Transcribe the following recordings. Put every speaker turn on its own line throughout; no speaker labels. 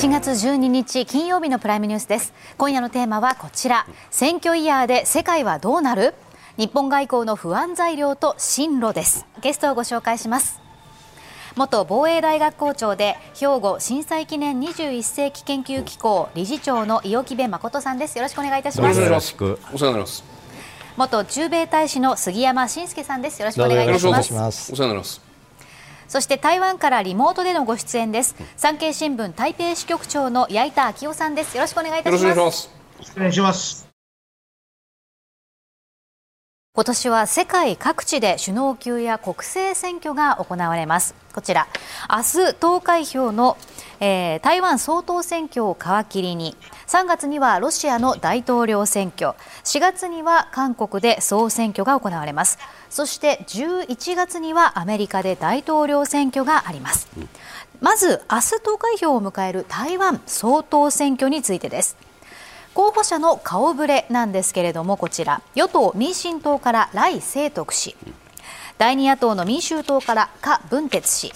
1月12日金曜日のプライムニュースです。今夜のテーマはこちら。選挙イヤーで世界はどうなる？日本外交の不安材料と進路です。ゲストをご紹介します。元防衛大学校長で兵庫震災記念21世紀研究機構理事長の伊木部誠さんです。よろしくお願いいたします。
よろしく。お世話になります。
元駐米大使の杉山真介さんです。よろしくお願いいたします。
お世話になります
そして台湾からリモートでのご出演です。産経新聞台北支局長の矢板昭夫さんです。よろしくお願いいたします。
お願いします。
今年は世界各地で首脳級や国政選挙が行われます。こちら明日投開票の、えー、台湾総統選挙を皮切りに3月にはロシアの大統領選挙4月には韓国で総選挙が行われます。そして11月にはアメリカで大統領選挙があります。まず明日投開票を迎える台湾総統選挙についてです。候補者の顔ぶれなんですけれどもこちら。与党・民進党から来清徳氏。第二野党の民衆党から柯文哲氏。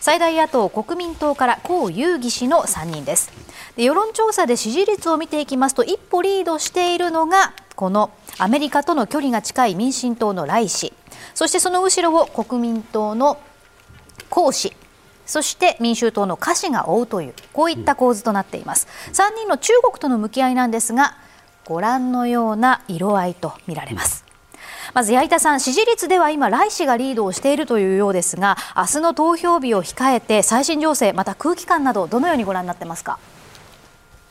最大野党・国民党から江遊義氏の3人です。で世論調査で支持率を見ていきますと一歩リードしているのがこのアメリカとの距離が近い民進党の来氏。そしてその後ろを国民党の江氏。そして民衆党の歌詞が追うというこういった構図となっています。3人の中国との向き合いなんですがご覧のような色合いと見られます。まず矢板さん支持率では今来氏がリードをしているというようですが明日の投票日を控えて最新情勢また空気感などどのようにご覧になってますか？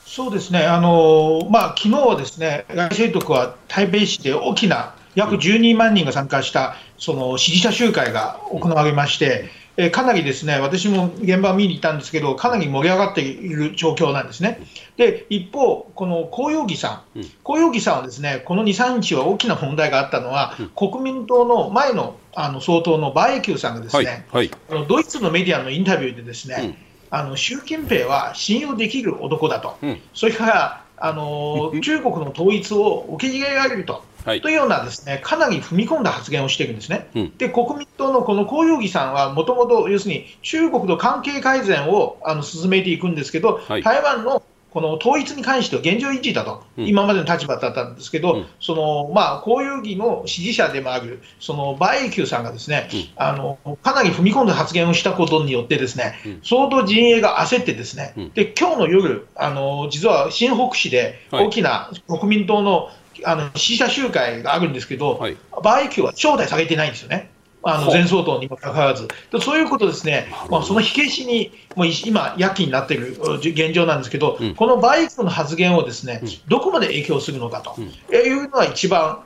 そうですね、あのまあ昨日はですね、外政徳は台北市で大きな約12万人が参加したその支持者集会が行われまして、えかなりですね、私も現場を見に行ったんですけど、かなり盛り上がっている状況なんですね。で、一方、この紅葉木さん、紅葉木さんはですね、この2、3日は大きな問題があったのは、国民党の前のあの総統の馬英九さんがですね、はいはい、ドイツのメディアのインタビューでですね、うん、あの習近平は信用できる男だと、うん、それからあの 中国の統一を受け入れられると。はい、というようなですねかなり踏み込んだ発言をしているんですね。うん、で国民党のこの公用儀さんはもともと要するに中国と関係改善をあの進めていくんですけど、はい、台湾のこの統一に関しては現状維持だと、うん、今までの立場だったんですけど、うん、そのまあ、公有儀の支持者でもある、その馬英九さんがですね、うん、あのかなり踏み込んだ発言をしたことによって、ですね、相当陣営が焦ってですね、で今日の夜あの、実は新北市で大きな国民党のあの支持者集会があるんですけど、はい、馬英九は招待されてないんですよね。あの前総統にもかかわらず、そういうことですね、まあ、その火消しに、もう今、躍起になっている現状なんですけど、うん、このバイクの発言をですね、うん、どこまで影響するのかというのは一番、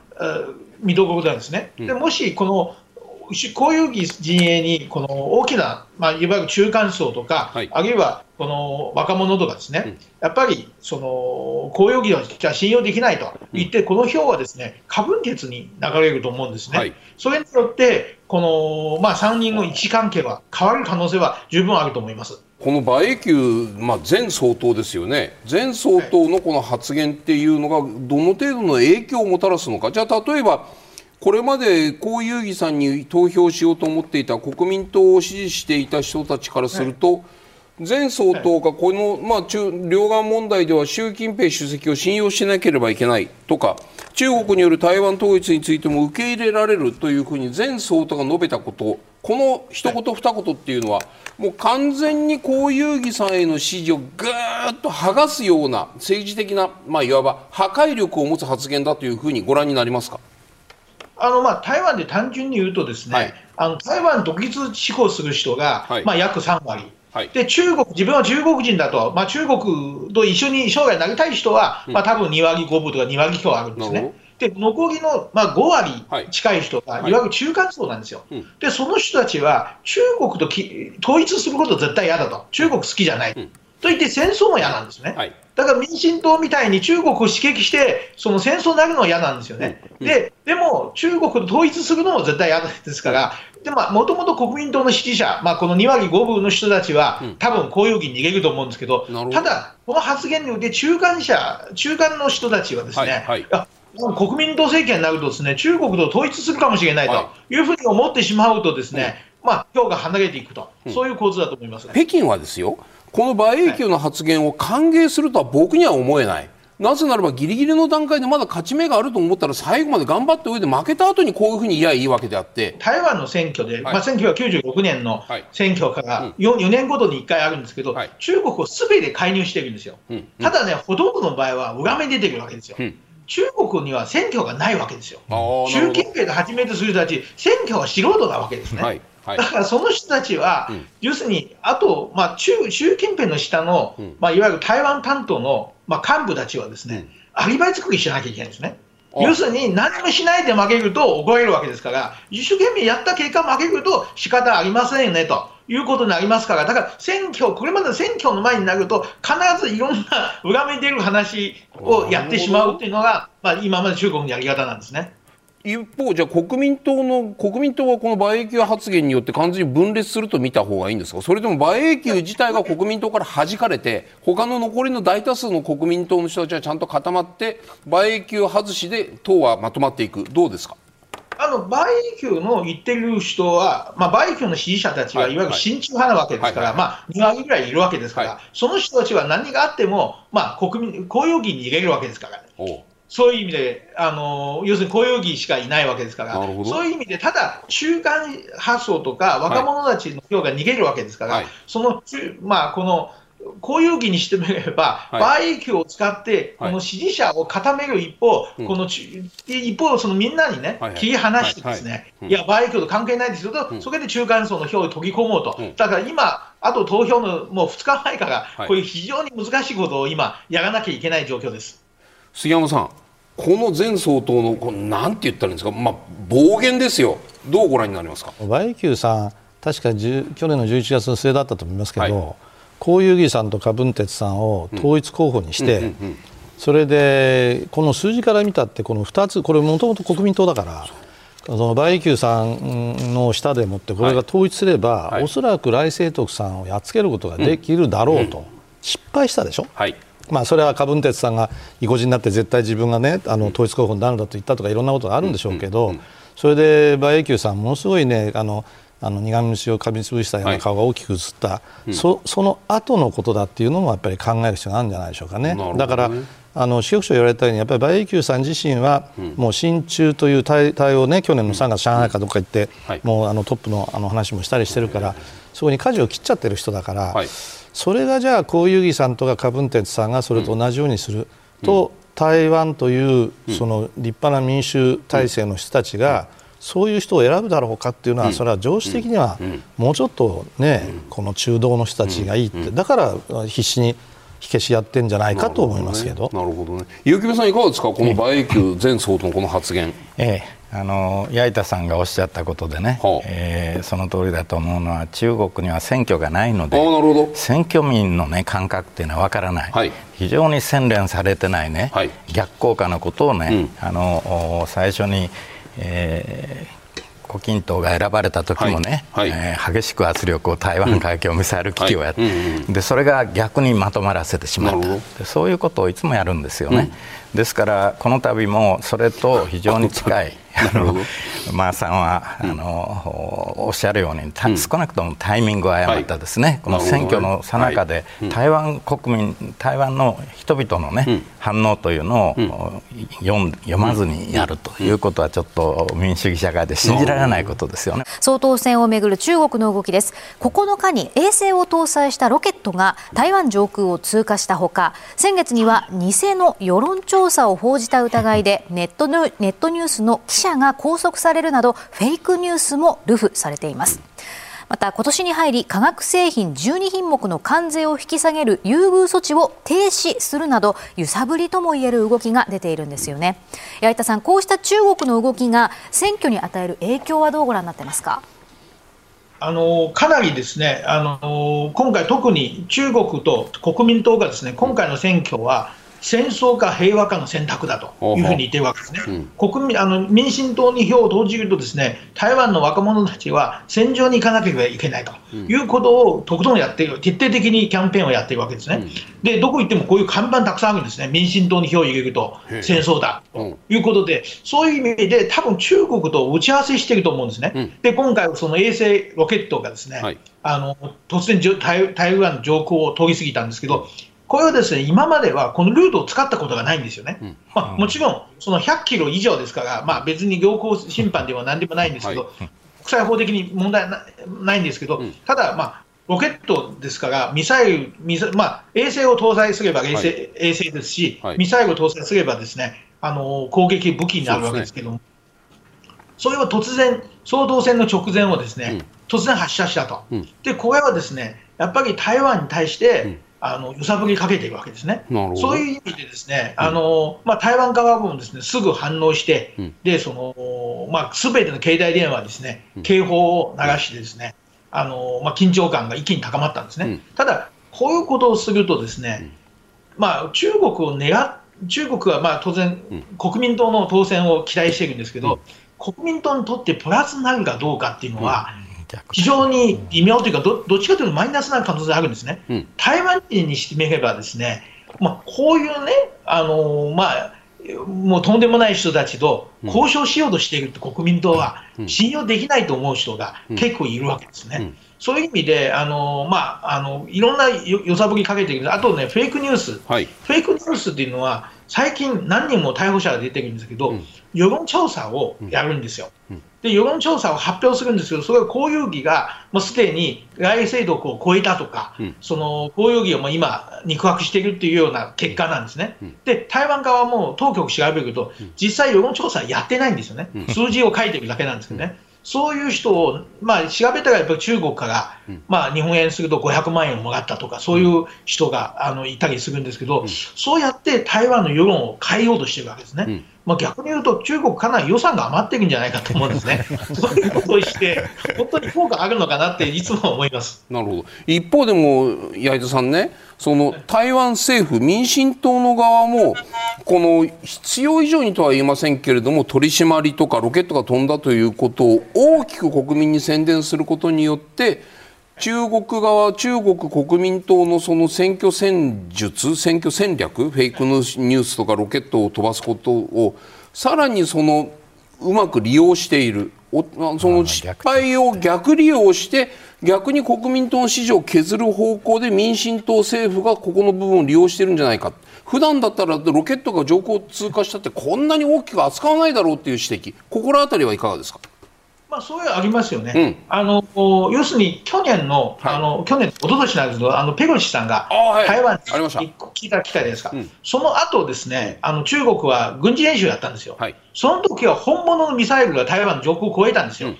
見どころなんですね。でもしこのこういう陣営にこの大きな、まあ、いわゆる中間層とか、はい、あるいはこの若者とかですね、うん、やっぱりその公用儀はじゃ信用できないと。言って、うん、この票はですね過分鉄に流れると思うんですね。はい、それによってこの、まあ、3人の位置関係は変わる可能性は十分あると思います。
この馬英九、まあ、前総統ですよね、前総統のこの発言っていうのが、どの程度の影響をもたらすのか、じゃあ、例えば、これまで江遊義さんに投票しようと思っていた国民党を支持していた人たちからすると、前総統がこの、まあ、中両岸問題では習近平主席を信用しなければいけないとか中国による台湾統一についても受け入れられるというふうに前総統が述べたことこの一言二言っていうのはもう完全に江遊義さんへの支持をぐーっと剥がすような政治的な、まあ、いわば破壊力を持つ発言だというふうにご覧になりますか？
あのまあ、台湾で単純に言うと、ですね、はい、あの台湾独立志向する人が、はい、まあ、約3割、はい、で中国、自分は中国人だと、まあ、中国と一緒に将来なりたい人は、うん、まあ多分2割5分とか2割強あるんですね。で残りの、まあ、5割近い人が、い、わゆる中間層なんですよ、はいでその人たちは中国とき統一すること絶対嫌だと、中国好きじゃない、うん、と言って戦争も嫌なんですね。はい。だから民進党みたいに中国を刺激して、その戦争になるのは嫌なんですよね。で、でも中国と統一するのも絶対嫌ですから、でもともと国民党の支持者、まあ、この2割5分の人たちは、多分こういうに逃げると思うんですけど、ただ、この発言によって中間者、中間の人たちはですね、はいはい。国民党政権になるとですね中国と統一するかもしれないとい。うふうに思ってしまうとですね、まあ、票が離れていくと、そういう構図だと思います、ね、
北京はですよこの馬英九の発言を歓迎するとは僕には思えない。なぜならばギリギリの段階でまだ勝ち目があると思ったら最後まで頑張っておいて負けた後にこういうふうに言えばいいわけであって。
台湾の選挙で、はい、まあ、1996年の選挙から 4,、4年ごとに1回あるんですけど、はい、中国をすべて介入してるんですよ、うん、ただね、ほとんどの場合は裏目に出てくるわけですよ。うん。中国には選挙がないわけですよ。習近平がはじめとする人たち、選挙は素人なわけですね。はいはい、だからその人たちは、うん、要するに、あと、まあ、習習近平の下の、うん、まあ、いわゆる台湾担当の、まあ、幹部たちはですね、アリバイ作りしなきゃいけないんですね。要するに何もしないで負けると怒られるわけですから、一生懸命やった結果負けると仕方ありませんよねと。いうことになりますから、だから選挙、これまでの選挙の前になると、必ずいろんな裏目出る話をやってしまうっていうのが、まあ、今まで中国のやり方なんですね。
一方、じゃあ国民党の国民党はこの馬英九発言によって完全に分裂すると見た方がいいんですか、それとも馬英九自体が国民党から弾かれて、他の残りの大多数の国民党の人たちはちゃんと固まって、馬英九外しで党はまとまっていく、どうですか？
あの馬英九の言ってる人は、まあ、馬英九の支持者たちはいわゆる親中派なわけですから、まあ、2割ぐらいいるわけですから、はい、その人たちは何があっても、まあ、国民公用議に入れるわけですから、ね、そういう意味で、あの要するに雇用議しかいないわけですから、そういう意味で、ただ、中間発想とか、若者たちの票が逃げるわけですから、はい、その、まあ、この、こういう議にしてみれば、はい、バーを使って、この支持者を固める一方、はい、この一方、そのみんなにね、はい、切り離してですね、いや、バーと関係ないですよと、うん、それで中間層の票を取り込もうと、うん、だから今、あと投票のもう2日前から、こういう非常に難しいことを今、やらなきゃいけない状況です。
杉山さんこの前総統のこなんて言ったらいいんですか、まあ、暴言ですよ、どうご覧になりますか？
馬英九さん、確か去年の11月の末だったと思いますけど、はい、江遊義さんと柯文哲さんを統一候補にして、それでこの数字から見たって、この2つ、これ、もともと国民党だから。その馬英九さんの下でもってこれが統一すれば、はい、おそらく来清徳さんをやっつけることができるだろうと、失敗したでしょ、はい、まあ、それは柯文哲さんが意固地になって絶対自分が、ね、あの統一候補になるんだと言ったとかいろんなことがあるんでしょうけど、それで馬英九さんものすごいねあのあの苦虫をかみつぶしたような顔が大きく映った、はいそその後のことだっていうのもやっぱり考える必要があるんじゃないでしょうかね。ね。だからあの支局長言われたようにやっぱり馬英九さん自身は、もう親中という対対応ね去年の3月上海かどっか行って、もうあのトップのあの話もしたりしてるからそこに舵を切っちゃってる人だから、それがじゃあ江遊義さんとか柯文哲さんがそれと同じようにする。と、台湾というその立派な民主体制の人たちが、そういう人を選ぶだろうかっていうのは、それは常識的にはもうちょっとね、この中道の人たちがいいって、だから必死に火消しやってんじゃないかと思いますけど。
なるほどね。結城さんいかがですか、この馬英九前総統のこの発言。
ええ。あの矢板さんがおっしゃったことでね、はあ、えー、その通りだと思うのは中国には選挙がないので選挙民の、ね、感覚っていうのは分からない、はい、非常に洗練されてないね、はい、逆効果のことをね、うん、あの最初に、えー胡錦涛が選ばれた時もね、はい。はい、えー、激しく圧力を台湾海峡ミサイル危機をやって、うんでそれが逆にまとまらせてしまった。そういうことをいつもやるんですよね、うん、ですからこの度もそれと非常に近い あの馬さんは、あのおっしゃるように、少なくともタイミングを誤ったですね、この選挙のさなかで、台湾国民、台湾の人々のね、反応というのを読読まずにやるということは、ちょっと民主主義社会で信じられないことですよね。
総統選をめぐる中国の動きです。9日に衛星を搭載したロケットが台湾上空を通過したほか、先月には偽の世論調査を報じた疑いでネットネットニュースの記者が拘束されるなどフェイクニュースも流布されています。また今年に入り化学製品12品目の関税を引き下げる優遇措置を停止するなど揺さぶりともいえる動きが出ているんですよね。八板さんこうした中国の動きが選挙に与える影響はどうご覧になってますか？
あのかなりですねあの今回、特に中国と国民党がですね今回の選挙は戦争か平和かの選択だというふうに言ってるわけですね。うん、国民あの民進党に票を投じるとですね台湾の若者たちは戦場に行かなければいけないということをとことんやっている徹底的にキャンペーンをやっているわけですね。うん、でどこ行ってもこういう看板たくさんあるんですね。民進党に票を入れると戦争だということでそういう意味で多分中国と打ち合わせしていると思うんですね。うん、で今回その衛星ロケットがですね、はい、あの突然台台湾上空を通り過ぎたんですけどこれはですね今まではこのルートを使ったことがないんですよね、うん、まあ、もちろんその100キロ以上ですから、まあ、別に領空侵犯ではなんでもないんですけど、はい、国際法的に問題ないんですけど、うん、ただ、まあ、ロケットですから、ミサイル、ミサまあ、衛星を搭載すれば衛星はい、衛星ですし、はい、ミサイルを搭載すればですねあの攻撃武器になるわけですけども、そ、ね,、れを突然、総動戦の直前をですね、うん、突然発射したと、でこれはですねやっぱり台湾に対して、あの揺さぶりかけているわけですね。そういう意味でですね、あのまあ、台湾側もですねすぐ反応して、うん、でそのまあ、全ての携帯電話ですね、警報を流してですね、あのまあ、緊張感が一気に高まったんですね。うん、ただ、こういうことをするとですね、まあ、中国を狙中国はまあ当然、国民党の当選を期待しているんですけど、国民党にとってプラスになるかどうかっていうのは、非常に微妙というかど、どっちかというとマイナスな可能性があるんですね。うん、台湾人にしてみればですね、まあ、こういうね、あのー、まあ、もうとんでもない人たちと交渉しようとしていると国民党は信用できないと思う人が結構いるわけですね。うん。うん、そういう意味で、あのまあ、あのいろんな揺さぶりかけているあとね、フェイクニュース、はい、フェイクニュースっていうのは、最近、何人も逮捕者が出てるんですけど、世論調査をやるんですよ。で世論調査を発表するんですけど、それは公有義がもうすでに外制度を超えたとか、うん、その公有義をも今、肉薄しているというような結果なんですね、うん、で台湾側も当局調べると、実際、世論調査やってないんですよね、数字を書いてるだけなんですけどね。そういう人を、まあ、調べたらやっぱり中国から、うん、まあ、日本円すると500万円をもらったとか、そういう人があのいたりするんですけど、うん、そうやって台湾の世論を変えようとしてるわけですね。うんまあ、逆に言うと、中国、かなり予算が余ってるんじゃないかと思うんですね、そういうことをして、本当に効果あるのかなって、いつも思います。
なるほど。一方でも、矢井田さんね、その台湾政府、民進党の側も、この必要以上にとは言いませんけれども、取り締まりとかロケットが飛んだということを大きく国民に宣伝することによって、中国側、中国国民党のその選挙戦術、選挙戦略、フェイクニュースとかロケットを飛ばすことをさらにそのうまく利用している、その失敗を逆利用して、逆に国民党の支持を削る方向で民進党政府がここの部分を利用しているんじゃないか。普段だったらロケットが上空を通過したってこんなに大きく扱わないだろうっていう指摘、心当たりはいかがですか？
まあ、そういうありますよね、うん、あの要するに去年の、はい、あの去年、一昨年なんですけど、あのペロシさんが台湾に聞いた機会ですか、うん、その後ですねあの中国は軍事演習やったんですよ、はい、その時は本物のミサイルが台湾上空を越えたんですよ、うん、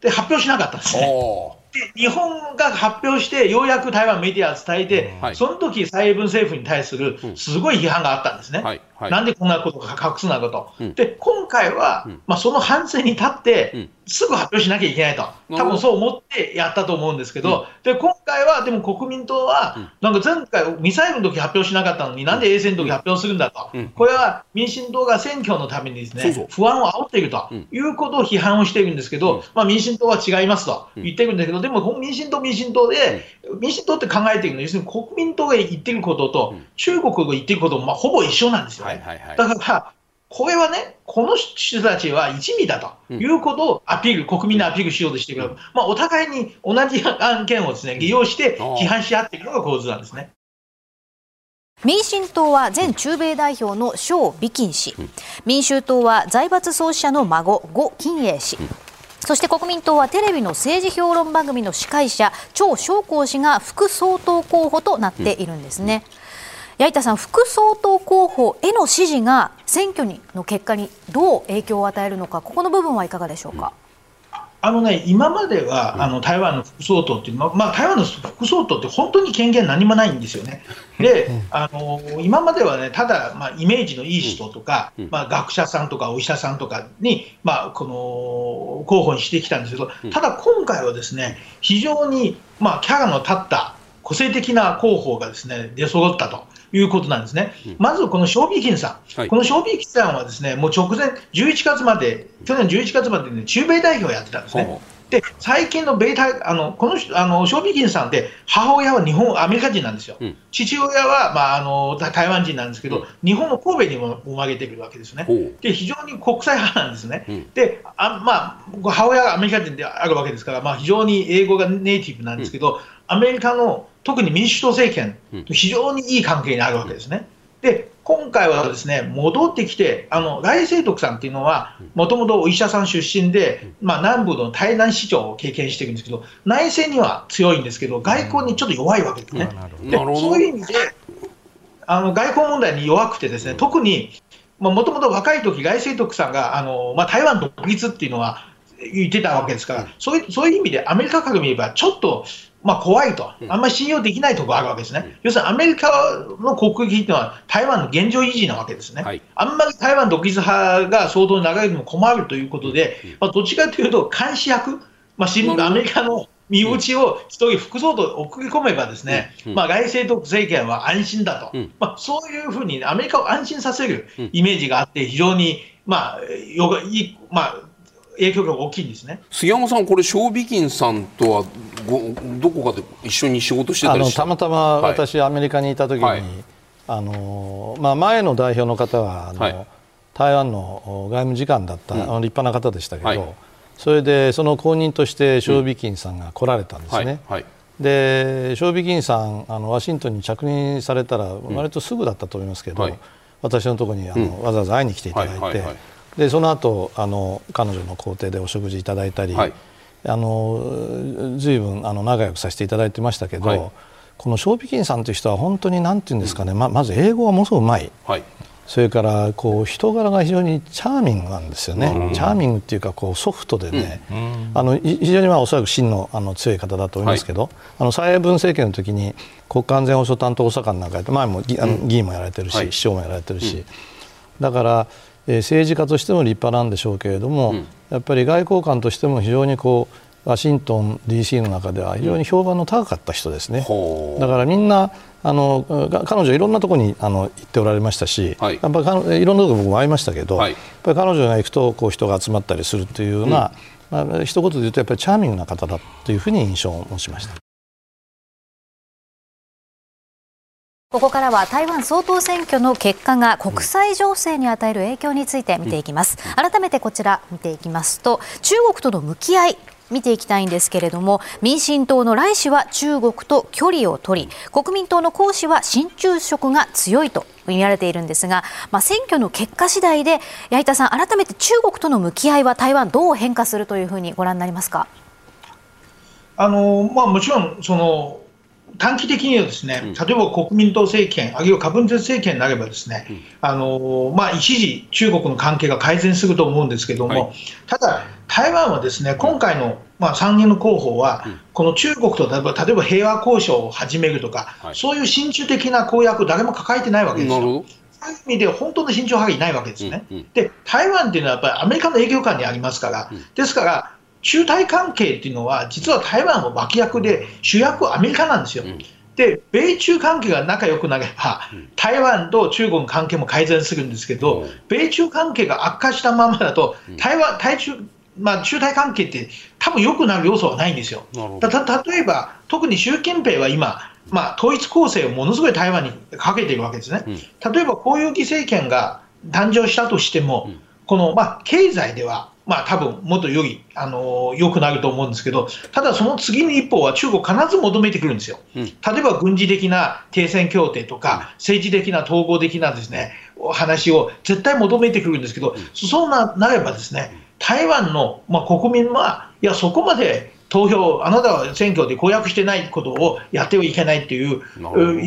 で発表しなかったんですね。で日本が発表して、ようやく台湾メディアは伝えて、はい、その時蔡英文政府に対するすごい批判があったんですね、はいはい、なんでこんなことか隠すなこと、うん、で今回は、うん、まあ、その反省に立って、すぐ発表しなきゃいけないと、多分そう思ってやったと思うんですけど、で今回はでも国民党は、なんか前回、ミサイルの時発表しなかったのに、なんで衛星の時発表するんだと、これは民進党が選挙のためにですね不安を煽っているということを批判をしているんですけど、まあ、民進党は違いますと言ってるんだけど、でも民進党、民進党で、民進党って考えているのは、要するに国民党が言ってることと、中国が言ってることもまあほぼ一緒なんですよね。だからこれはね、この人たちは一味だということをアピール、うん、国民にアピールしようとしてくる、まあ、お互いに同じ案件をです、ね、利用して批判し合っているのが構図なんですね。
民進党は前駐米代表の蒋美金氏、民衆党は財閥創始者の孫、呉金英氏、そして国民党はテレビの政治評論番組の司会者、張昌光氏が副総統候補となっているんですね。うん矢板さん、副総統候補への支持が選挙にの結果にどう影響を与えるのか、ここの部分はいかがでしょうか？
あのね、今までは、あの台湾の副総統っていうのは、まあ、台湾の副総統って本当に権限何もないんですよね。で、あの今まではね、ただ、まあ、イメージのいい人とか、まあ、学者さんとかお医者さんとかに、まあ、この候補にしてきたんですけど、ただ今回はですね、非常に、まあ、キャラの立った個性的な候補がですね出揃ったと。いうことなんですね。まずこのショービーキンさん、はい、このショービーキンさんはですねもう直前、11月まで、去年11月まで、ね、中米代表をやってたんですね。で最近の米大あのこのあのショービキンさんって母親は日本アメリカ人なんですよ、うん、父親は、まあ、あの台湾人なんですけど、うん、日本の神戸にも生まれているわけですね、で非常に国際派なんですね、うん、であまあ、母親がアメリカ人であるわけですから、まあ、非常に英語がネイティブなんですけど、アメリカの特に民主党政権と非常にいい関係にあるわけですね。で今回はですね戻ってきて、あの来清徳さんっていうのは、もともとお医者さん出身で、まあ、南部の台南市長を経験してるんですけど、内政には強いんですけど、外交にちょっと弱いわけですね。でそういう意味であの外交問題に弱くて、ですね特にもともと若い時来清徳さんがあの、まあ、台湾独立っていうのは言ってたわけですから、そういうそういう意味でアメリカから見れば、ちょっとまあ、怖いと、あんまり信用できないところがあるわけですね、うん、要するにアメリカの国益というのは台湾の現状維持なわけですね、はい、あんまり台湾独立派が相当長いのも困るということで、まあ、どっちかというと、監視役、まあ、アメリカの身内を一人複数と送り込めば、ですね、うん、まあ、外政徳政権は安心だと、うん、まあ、そういうふうにアメリカを安心させるイメージがあって、非常に、まあ、よいいまあ、影響が大きいんですね。
杉山さん、これ、正美金さんとはごどこかで一緒に仕事してたり
た？またま私、はい、アメリカにいた時に、はい、あのまあ、前の代表の方はあの、はい、台湾の外務次官だった、うん、あの立派な方でしたけど、それでその後任として正美金さんが来られたんですね。で正美金さんあのワシントンに着任されたら割とすぐだったと思いますけど、私のところにあの、うん、わざわざ会いに来ていただいて、でその後あの彼女の公邸でお食事いただいたり、はい、あの随分あの仲良くさせていただいてましたけど、はい、このショーピキンさんという人は本当に何て言うんですかね、ままず英語はものすごくうまい、はい、それからこう人柄が非常にチャーミングなんですよね、うん、チャーミングっていうかこうソフトでね、うん、あの非常にまあおそらく真のあの強い方だと思いますけど、はい、あの蔡英文政権の時に国家安全保障担当補佐官なんかやって前もあの議員もやられてるし、市長もやられてるし、だからえ政治家としても立派なんでしょうけれども、うん、やっぱり外交官としても非常にこうワシントン DC の中では非常に評判の高かった人ですね、う。ん、だからみんなあの彼女いろんなところにあの行っておられましたし、はい、やっぱいろんなところ僕も会いましたけど、はい、やっぱり彼女が行くとこう人が集まったりするというような、うん、まあ一言で言うとやっぱりチャーミングな方だというふうに印象を持ちました。
ここからは台湾総統選挙の結果が国際情勢に与える影響について見ていきます。改めてこちら見ていきますと、中国との向き合い見ていきたいんですけれども民進党の来氏は中国と距離を取り国民党の江氏は親中色が強いと見られているんですが、まあ、選挙の結果次第で八板さん改めて中国との向き合いは台湾どう変化するというふうにご覧になりますか？
あの、まあ、もちろんその短期的にはですね、例えば国民党政権、あるいは株主政権になればですね、あのまあ、一時、中国の関係が改善すると思うんですけれども、はい、ただ、台湾はですね今回の、まあ、参議院の候補は、この中国と例えば例えば平和交渉を始めるとか、はい、そういう親中的な公約、誰も抱えてないわけですよ。そういう意味で本当の慎重派がいないわけですね、で台湾っていうのはやっぱりアメリカの影響下にありますから、ですから、中台関係っていうのは、実は台湾の脇役で、主役はアメリカなんですよ。で、米中関係が仲良くなれば、台湾と中国の関係も改善するんですけど、米中関係が悪化したままだと、台湾、対中、まあ、中台関係って多分良くなる要素はないんですよ。た例えば、特に習近平は今、まあ、統一構成をものすごい台湾にかけているわけですね。例えば、こういう政権が誕生したとしても、この、まあ、経済ではまあ多分もっと良い、あの良くなると思うんですけど、ただその次の一歩は中国必ず求めてくるんですよ。例えば軍事的な停戦協定とか、政治的な統合的なですね、話を絶対求めてくるんですけど、そうなればですね、台湾の、まあ、国民は、いや、そこまで投票、あなたは選挙で公約してないことをやってはいけないっていう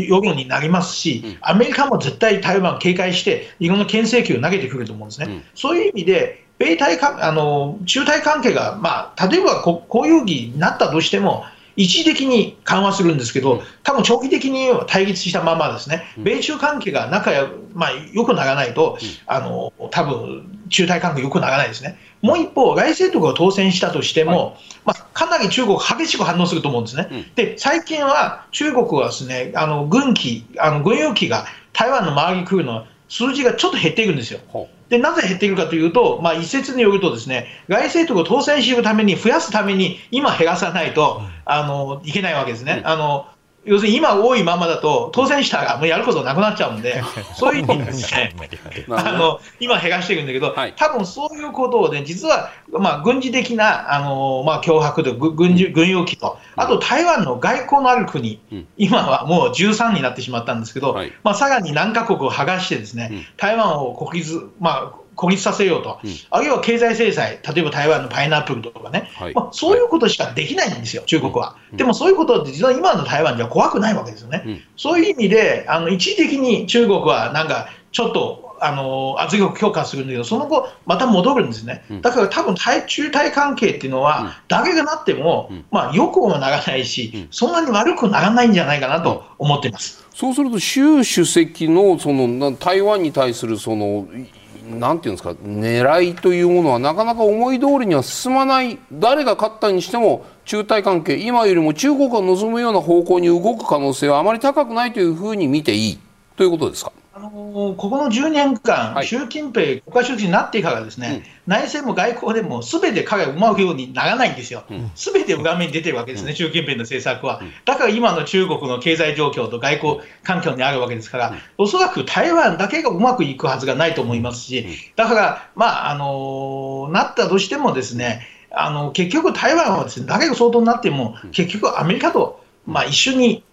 世論になりますし、アメリカも絶対台湾警戒して、いろんな牽制球を投げてくると思うんですね。そういう意味で米台かあの中台関係が、まあ、例えばここういう議になったとしても、一時的に緩和するんですけど、多分長期的に対立したままですね、米中関係が仲良,、まあ、良くならないと、あの多分中台関係よくならないですね。もう一方、外政徳が当選したとしても、はい、まあ、かなり中国、激しく反応すると思うんですね。うん、で、最近は中国はですね、あの軍機、あの軍用機が台湾の周りに来るの数字がちょっと減っていくんですよ。で、なぜ減っていくかというと、まあ、一説によるとですね、外政徳を当選するために、増やすために、今減らさないと、あの、いけないわけですね。あの、要するに今多いままだと、当選したらもうやることなくなっちゃうんで、そういう意味でですね、あの今、減らしてるんだけど、はい、多分そういうことをね、実は、まあ、軍事的なあの、まあ、脅迫と軍事軍用機と、あと台湾の外交のある国、うん、今はもう13になってしまったんですけど、はい、まあ、さらに何カ国を剥がしてですね、うん、台湾を国立、まあ、孤立させようと、うん、あるいは経済制裁、例えば台湾のパイナップルとかね、はい、まあ、そういうことしかできないんですよ、中国は。うん、でもそういうことって実は今の台湾じゃ怖くないわけですよね。うん、そういう意味で、あの一時的に中国はなんかちょっとあの圧力強化するんだけど、その後、また戻るんですね、だから多分対中台関係っていうのは、誰がなっても、まあ、よくもならないし、そんなに悪くならないんじゃないかなと思っています。
そうすると、習主席のその台湾に対するそのなんていうんですか狙いというものはなかなか思い通りには進まない誰が勝ったにしても中台関係今よりも中国が望むような方向に動く可能性はあまり高くないというふうに見ていいということですか？
あのー、ここの10年間、はい、習近平国家主席になってからですね、うん、内政も外交でもすべて彼がうまくようにならないんですよ、す、べ、て裏面に出てるわけですね、うん、習近平の政策は、だから今の中国の経済状況と外交環境にあるわけですから、おそらく台湾だけがうまくいくはずがないと思いますし、だから、まああのー、なったとしてもですね、あの結局、台湾はですね誰が相当になっても、結局、アメリカと、まあ、一緒に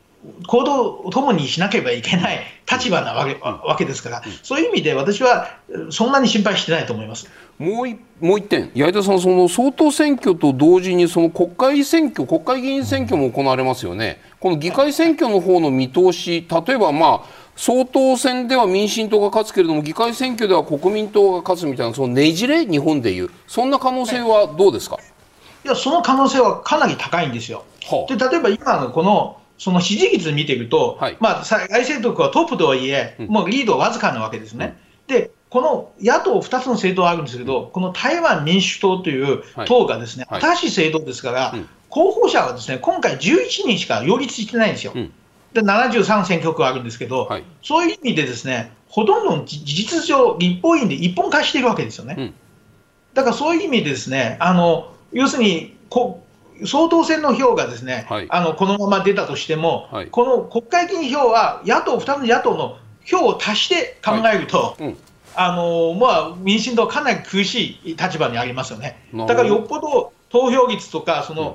行動を共にしなければいけない立場なわけわけですから、そういう意味で私はそんなに心配してないと思います。
もう一もう一点、八重田さん、その総統選挙と同時にその国会選挙、国会議員選挙も行われますよね、この議会選挙の方の見通し、例えば、まあ、総統選では民進党が勝つけれども、議会選挙では国民党が勝つみたいな、そのねじれ、日本でいう、そんな可能性はどうですか、
いや、その可能性はかなり高いんですよ。はあ、で例えば今のこのその支持率見ていくと、はい、まあ、外政徳はトップとはいえ、もうリードわずかなわけですね。うん、で、この野党2つの政党があるんですけど、この台湾民主党という党がですね、はい、新しい政党ですから、候補者はですね、今回11人しか擁立してないんですよ。うん。で73選挙区あるんですけど、はい、そういう意味でですねほとんど事実上、立法院で一本化しているわけですよね。うん、だからそういう意味でですねあの要するにこ総統選の票がですね、はい、あのこのまま出たとしても、はい、この国会議員票は野党、2つの野党の票を足して考えると、はいうん、あのまあ、民進党はかなり苦しい立場にありますよね。だからよっぽど投票率とか、その、うん、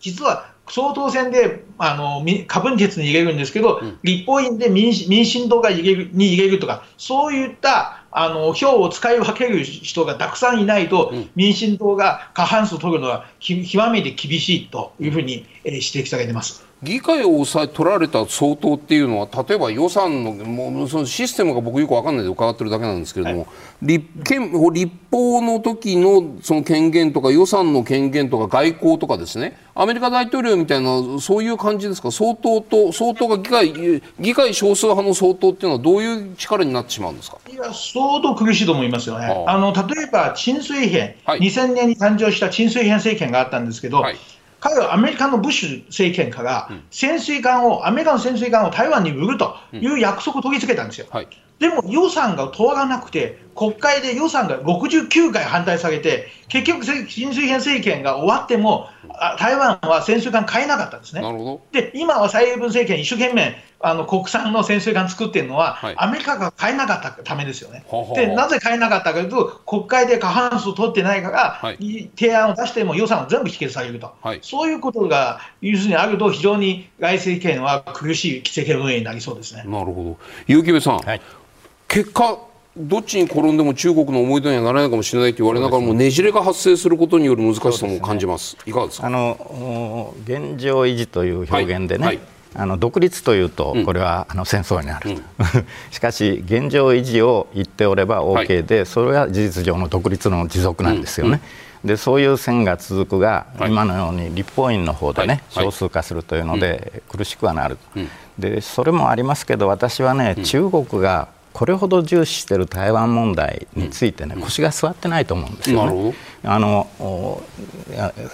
実は総統選であの過分鉄に入れるんですけど、うん、立法院で民民進党が入れるに入れるとか、そういったあの票を使い分ける人がたくさんいないと、うん、民進党が過半数取るのは極めて厳しいというふうに、えー、指摘されてます。
議会を抑え取られた総統っていうのは例えば予算のもうそのシステムが僕よく分かんないで伺ってるだけなんですけれども、はい、立憲立法の時のその権限とか予算の権限とか外交とかですね。アメリカ大統領みたいなそういう感じですか？総統と総統が議会議会少数派の総統っていうのはどういう力になってしまうんですか？
いや相当苦しいと思いますよね。あ。の例えば陳水扁、はい、2000年に誕生した陳水扁政権があったんですけど、はい彼はアメリカのブッシュ政権から潜水艦を、アメリカの潜水艦を台湾に売るという約束を取り付けたんですよ。はい、でも予算が通らなくて、国会で予算が69回反対されて、結局、潜水艦政権が終わっても、台湾は潜水艦買えなかったんですね。で、今は蔡英文政権、一生懸命あの国産の潜水艦作ってるのは、はい、アメリカが買えなかったためですよね。で、なぜ買えなかったかというと、国会で過半数取ってないから、はい、提案を出しても予算を全部否決されると、はい、そういうことが要するにあると、非常に外政権は苦しい政権運営になりそうですね。
なるほど。結城部さん、結果どっちに転んでも中国の思い通りにはならないかもしれないと言われながらもねじれが発生することによる難しさも感じます。すね、いかがですか？あ
の現状維持という表現でね、はい。はいあの独立というと、これはあの戦争になると、うん、しかし、現状維持を言っておれば OK で、それは事実上の独立の持続なんですよね。でそういう線が続くが、今のように立法院の方でね、少数化するというので、苦しくはなる、でそれもありますけど、私はね、中国がこれほど重視している台湾問題についてね、腰が座ってないと思うんですよね。あの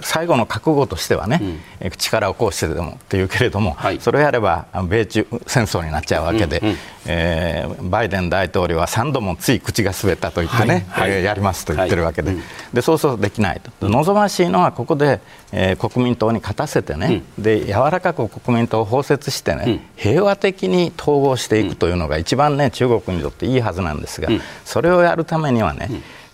最後の覚悟としてはね、うん、力を行使してでもっていうけれども、はい、それをやれば米中戦争になっちゃうわけで、うんうん、えー、バイデン大統領は3度もつい口が滑ったと言ってね、はい。はい、えー、やりますと言ってるわけではい、でそうそうできないと、望ましいのはここで、えー、国民党に勝たせてね、で柔らかく国民党を包摂してね、平和的に統合していくというのが一番ね中国にとっていいはずなんですが、それをやるためにはね、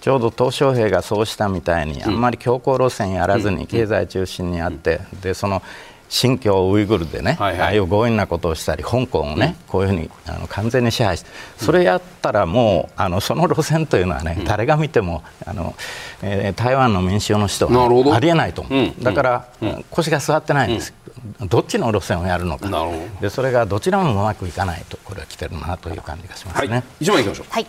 ちょうど鄧小平がそうしたみたいにあんまり強硬路線やらずに経済中心にあってでその新疆ウイグルでね、はいはい、ああいう強引なことをしたり香港をね、こういうふうにあの完全に支配してそれやったらもうあのその路線というのはね、誰が見てもあの、えー、台湾の民主党の人は、ありえないと思う、だから、腰が座ってないんです、どっちの路線をやるのか。でそれがどちらもうまくいかないとこれは来てるなという感じがしますね、はい、
一番いきましょう、
はい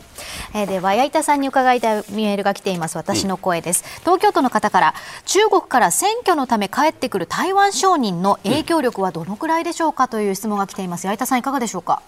えー、では矢板さんに伺いたいメールが来ています。私の声です、うん、東京都の方から中国から選挙のため帰ってくる台湾商人の影響力はどのくらいでしょうかという質問が来ています。矢板さんいかがでしょうか？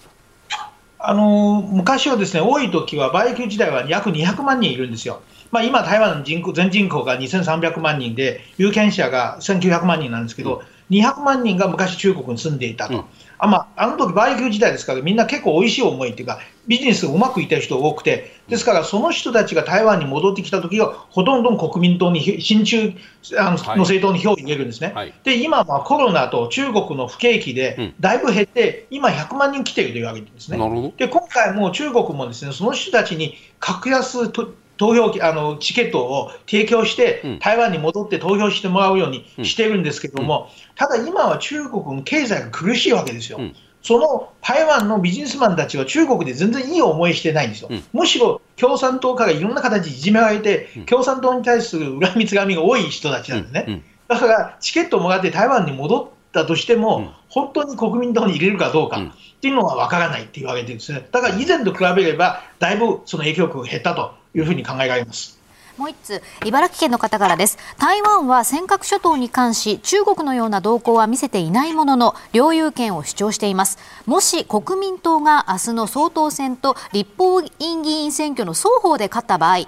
あの昔はですね多い時はバイキ時代は約200万人いるんですよ。まあ、今、台湾の人口全人口が2300万人で、有権者が1900万人なんですけど、200万人が昔、中国に住んでいたと、うん、あまあ、あの時バイキュー時代ですから、みんな結構おいしい思いっていうか、ビジネスがうまくいった人が多くて、ですから、その人たちが台湾に戻ってきた時は、ほとんど国民党に、親中あの,、の政党に票を入れるんですね。はい、で、今はコロナと中国の不景気で、だいぶ減って、今、100万人来ているというわけですね。で、今回も中国もですね、その人たちに格安と投票あのチケットを提供して、台湾に戻って投票してもらうようにしてるんですけども、ただ今は中国の経済が苦しいわけですよ。その台湾のビジネスマンたちは中国で全然いい思いしてないんですよ、むしろ共産党からいろんな形でいじめられて、共産党に対する恨みつがみが多い人たちなんですね、だからチケットをもらって台湾に戻ったとしても、本当に国民党に入れるかどうかっていうのは分からないって言われてるんですね、だから以前と比べれば、だいぶその影響力が減ったというふうに考えられます。
もう一つ、茨城県の方からです。台湾は尖閣諸島に関し、中国のような動向は見せていないものの、領有権を主張しています。もし国民党が明日の総統選と立法院議員選挙の双方で勝った場合、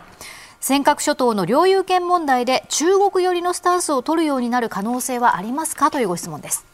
尖閣諸島の領有権問題で中国寄りのスタンスを取るようになる可能性はありますか？というご質問です。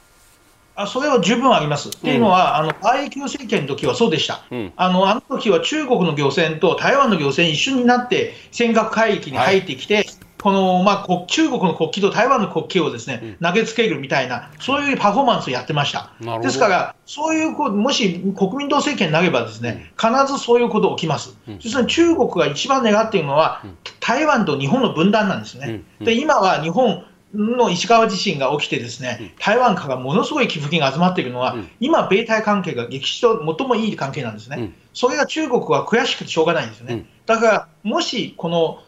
あそれは十分あります。っていうのは、あの愛久政権の時はそうでした、うん、あのあの時は中国の漁船と台湾の漁船一緒になって尖閣海域に入ってきて、はい、このまあ、中国の国旗と台湾の国旗をですね、投げつけるみたいな、そういうパフォーマンスをやってました。ですから、そういうこもし国民党政権になればですね、必ずそういうこと起きます。うん、そして中国が一番願っているのは、台湾と日本の分断なんですね。で今は日本の石川地震が起きて、ですね台湾からものすごい寄付金が集まっているのは、今、米台関係が歴史と最もいい関係なんですね、それが中国は悔しくてしょうがないんですよね。だから、もしこの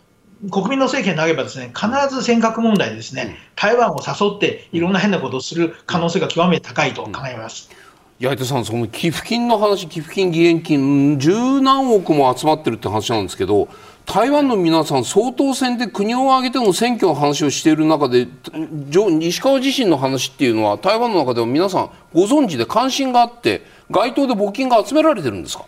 国民の政権になれば、ですね必ず尖閣問題でですね、台湾を誘って、いろんな変なことをする可能性が極めて高いと考えます。
八重さん、その寄付金の話、寄付金、義援金、十何億も集まってるって話なんですけど、台湾の皆さん、総統選で国を挙げての選挙の話をしている中で、石川自身の話っていうのは、台湾の中では皆さんご存知で関心があって、街頭で募金が集められてるんですか？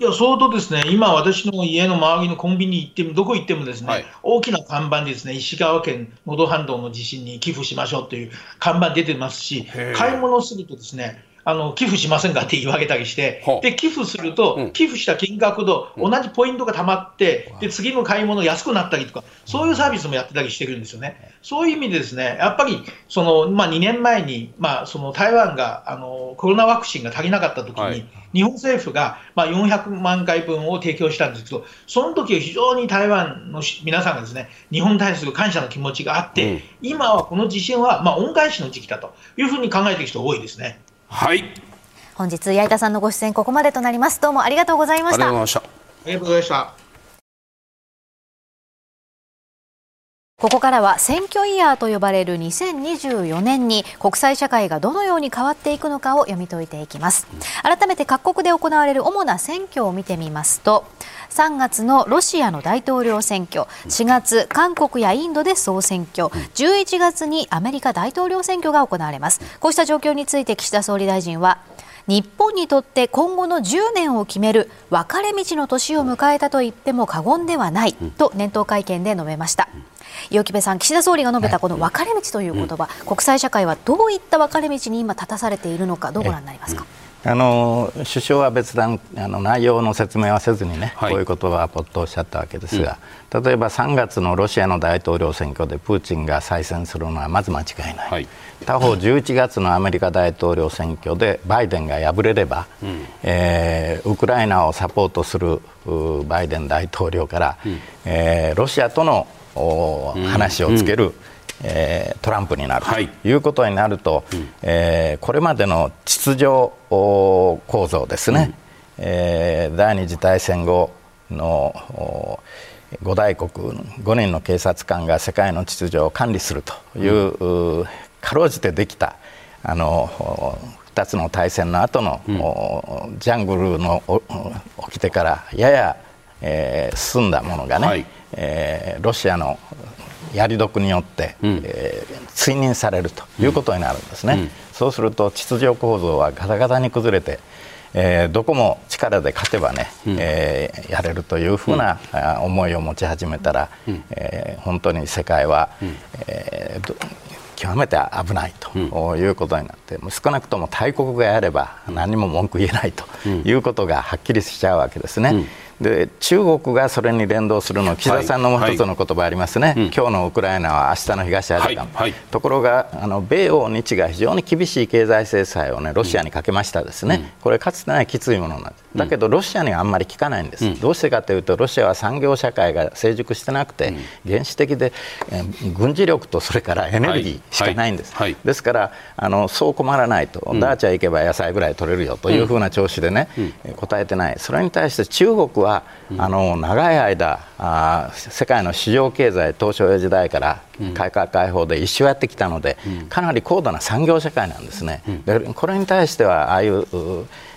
いや、相当ですね、今、私の家の周りのコンビニ行っても、どこ行ってもですね、はい、大きな看板でですね、石川県能登半島の地震に寄付しましょうという看板出てますし、買い物するとですね、あの寄付しませんかって言われたりして、で寄付すると、寄付した金額と同じポイントがたまって、で次の買い物安くなったりとか、そういうサービスもやってたりしてるんですよね。そういう意味でですね、やっぱりその、まあ、2年前に、まあ、その台湾があのコロナワクチンが足りなかったときに、はい、日本政府が、まあ、400万回分を提供したんですけど、その時は非常に台湾の皆さんがですね日本に対する感謝の気持ちがあって、うん、今はこの地震は、まあ、恩返しの時期だというふうに考えている人多いですね。
はい。
本日矢板さんのご出演ここまでとなります。どうもありがとうございました。あ
りがとうございました。
ありがとうございました。
ここからは選挙イヤーと呼ばれる2024年に国際社会がどのように変わっていくのかを読み解いていきます。改めて各国で行われる主な選挙を見てみますと3月のロシアの大統領選挙4月韓国やインドで総選挙11月にアメリカ大統領選挙が行われますこうした状況について岸田総理大臣は日本にとって今後の10年を決める分かれ道の年を迎えたと言っても過言ではないと年頭会見で述べました。岩木部さん、岸田総理が述べたこの分かれ道という言葉、国際社会はどういった分かれ道に今立たされているのか、どうご覧になりますか？
あの首相は別段あの内容の説明はせずにね、はい、こういうことはポッとおっしゃったわけですが、うん、例えば3月のロシアの大統領選挙でプーチンが再選するのはまず間違いない、はい、他方、11月のアメリカ大統領選挙でバイデンが敗れれば、うん、えー、ウクライナをサポートするバイデン大統領から、うん、えー、ロシアとの話をつける、うんえー、トランプになる。とい。うことになると、はい、えー、これまでの秩序構造ですね、うん、えー、第二次大戦後の五大国5人の警察官が世界の秩序を管理するという、うん、かろうじてできたあの2つの大戦の後の、うん、ジャングルの起きてからやや、えー、進んだものがね、はい、えー、ロシアのやり得によって、うん、えー、追認されるということになるんですね、うん、そうすると秩序構造はガタガタに崩れて、えー、どこも力で勝てばね、うん、えー、やれるというふうな、うん、思いを持ち始めたら、うん、えー、本当に世界は、うん、えー、極めて危ないということになって、少なくとも大国がやれば何も文句言えないということがはっきりしちゃうわけですね。で中国がそれに連動するの岸田さんのもう一つの言葉ありますね、はい。はい、今日のウクライナは明日の東アジア、はい。はい、ところがあの米欧日が非常に厳しい経済制裁を、ね、ロシアにかけましたですね、うん、これかつてないきついものなんです、だけどロシアにはあんまり効かないんです、うん、どうしてかというとロシアは産業社会が成熟してなくて、うん、原始的で、えー、軍事力とそれからエネルギーしかないんです、ですからあのそう困らないと、ダーチャー行けば野菜ぐらい取れるよというふうな調子でね、答えてない。それに対して中国はあの長い間あ世界の市場経済当初時代から改革開放で一生やってきたので、かなり高度な産業社会なんですね。でこれに対してはああいう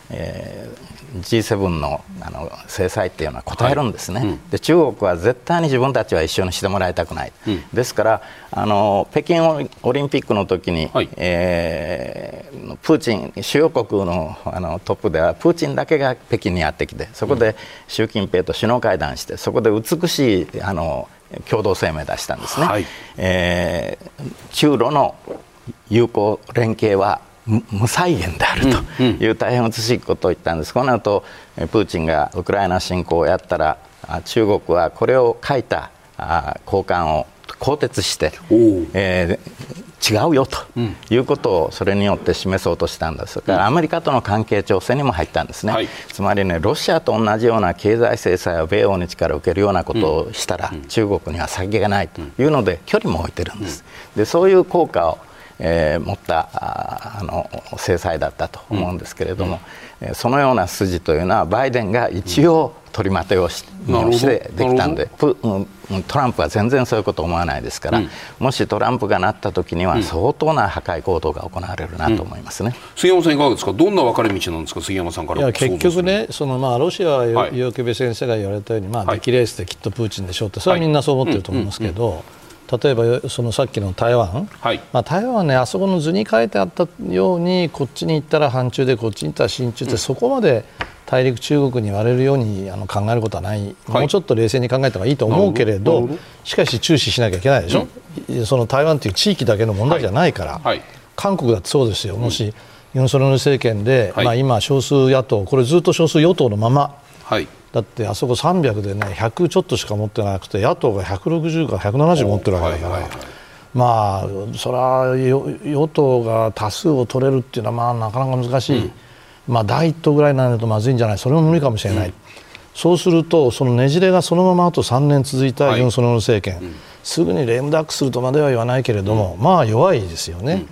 えー、G7 のあの制裁っていうのは答えるんですね、はいうん、で中国は絶対に自分たちは一緒にしてもらいたくない、うん、ですからあの北京オリンピックの時に、はい、えー、プーチン主要国のあのトップではプーチンだけが北京にやってきてそこで習近平と首脳会談してそこで美しいあの共同声明出したんですね、はい、えー、中ロの友好連携は無再現であるという大変美しいことを言ったんです、この後プーチンがウクライナ侵攻をやったら中国はこれを書いた交換を更迭して、えー、違うよということをそれによって示そうとしたんです。からアメリカとの関係調整にも入ったんですね、はい、つまりねロシアと同じような経済制裁を米欧日から受けるようなことをしたら、中国には先がないというので距離も置いてるんです。でそういう効果をえー、持ったあの制裁だったと思うんですけれども、うん、そのような筋というのはバイデンが一応取りまとをし,、してできたんでトランプは全然そういうこと思わないですから、うん、もしトランプがなった時には相当な破壊行動が行われるなと思いますね、
杉山さん、いかがですか、どんな分かれ道なんですか、杉山さんから
結局ね、そのまあロシアは、はい、部先生が言われたように、まあ、出来レースできっとプーチンでしょうって、それはみんなそう思ってると思いますけど。例えばそのさっきの台湾、はい、まあ、台湾はねあそこの図に書いてあったようにこっちに行ったら反中でこっちに行ったら親中って、うん、そこまで大陸中国に言われるようにあの考えることはない、はい、もうちょっと冷静に考えた方がいいと思うけれどしかし注視しなきゃいけないでしょ、うん、その台湾という地域だけの問題じゃないから、はい、韓国だってそうですよ、もしユン・ソル政権で、まあ、今少数野党これずっと少数与党のまま、だってあそこ300でね100ちょっとしか持ってなくて野党が160か170持ってるわけだから。まあ、それは与党が多数を取れるっていうのは、まあ、なかなか難しい、うん、まあ、第一党ぐらいになるとまずいんじゃない。それも無理かもしれない、うん、そうすると、そのねじれがそのままあと3年続いたユン・ソンニョル政権、はいうん、すぐにレームダックするとまでは言わないけれども、まあ弱いですよね。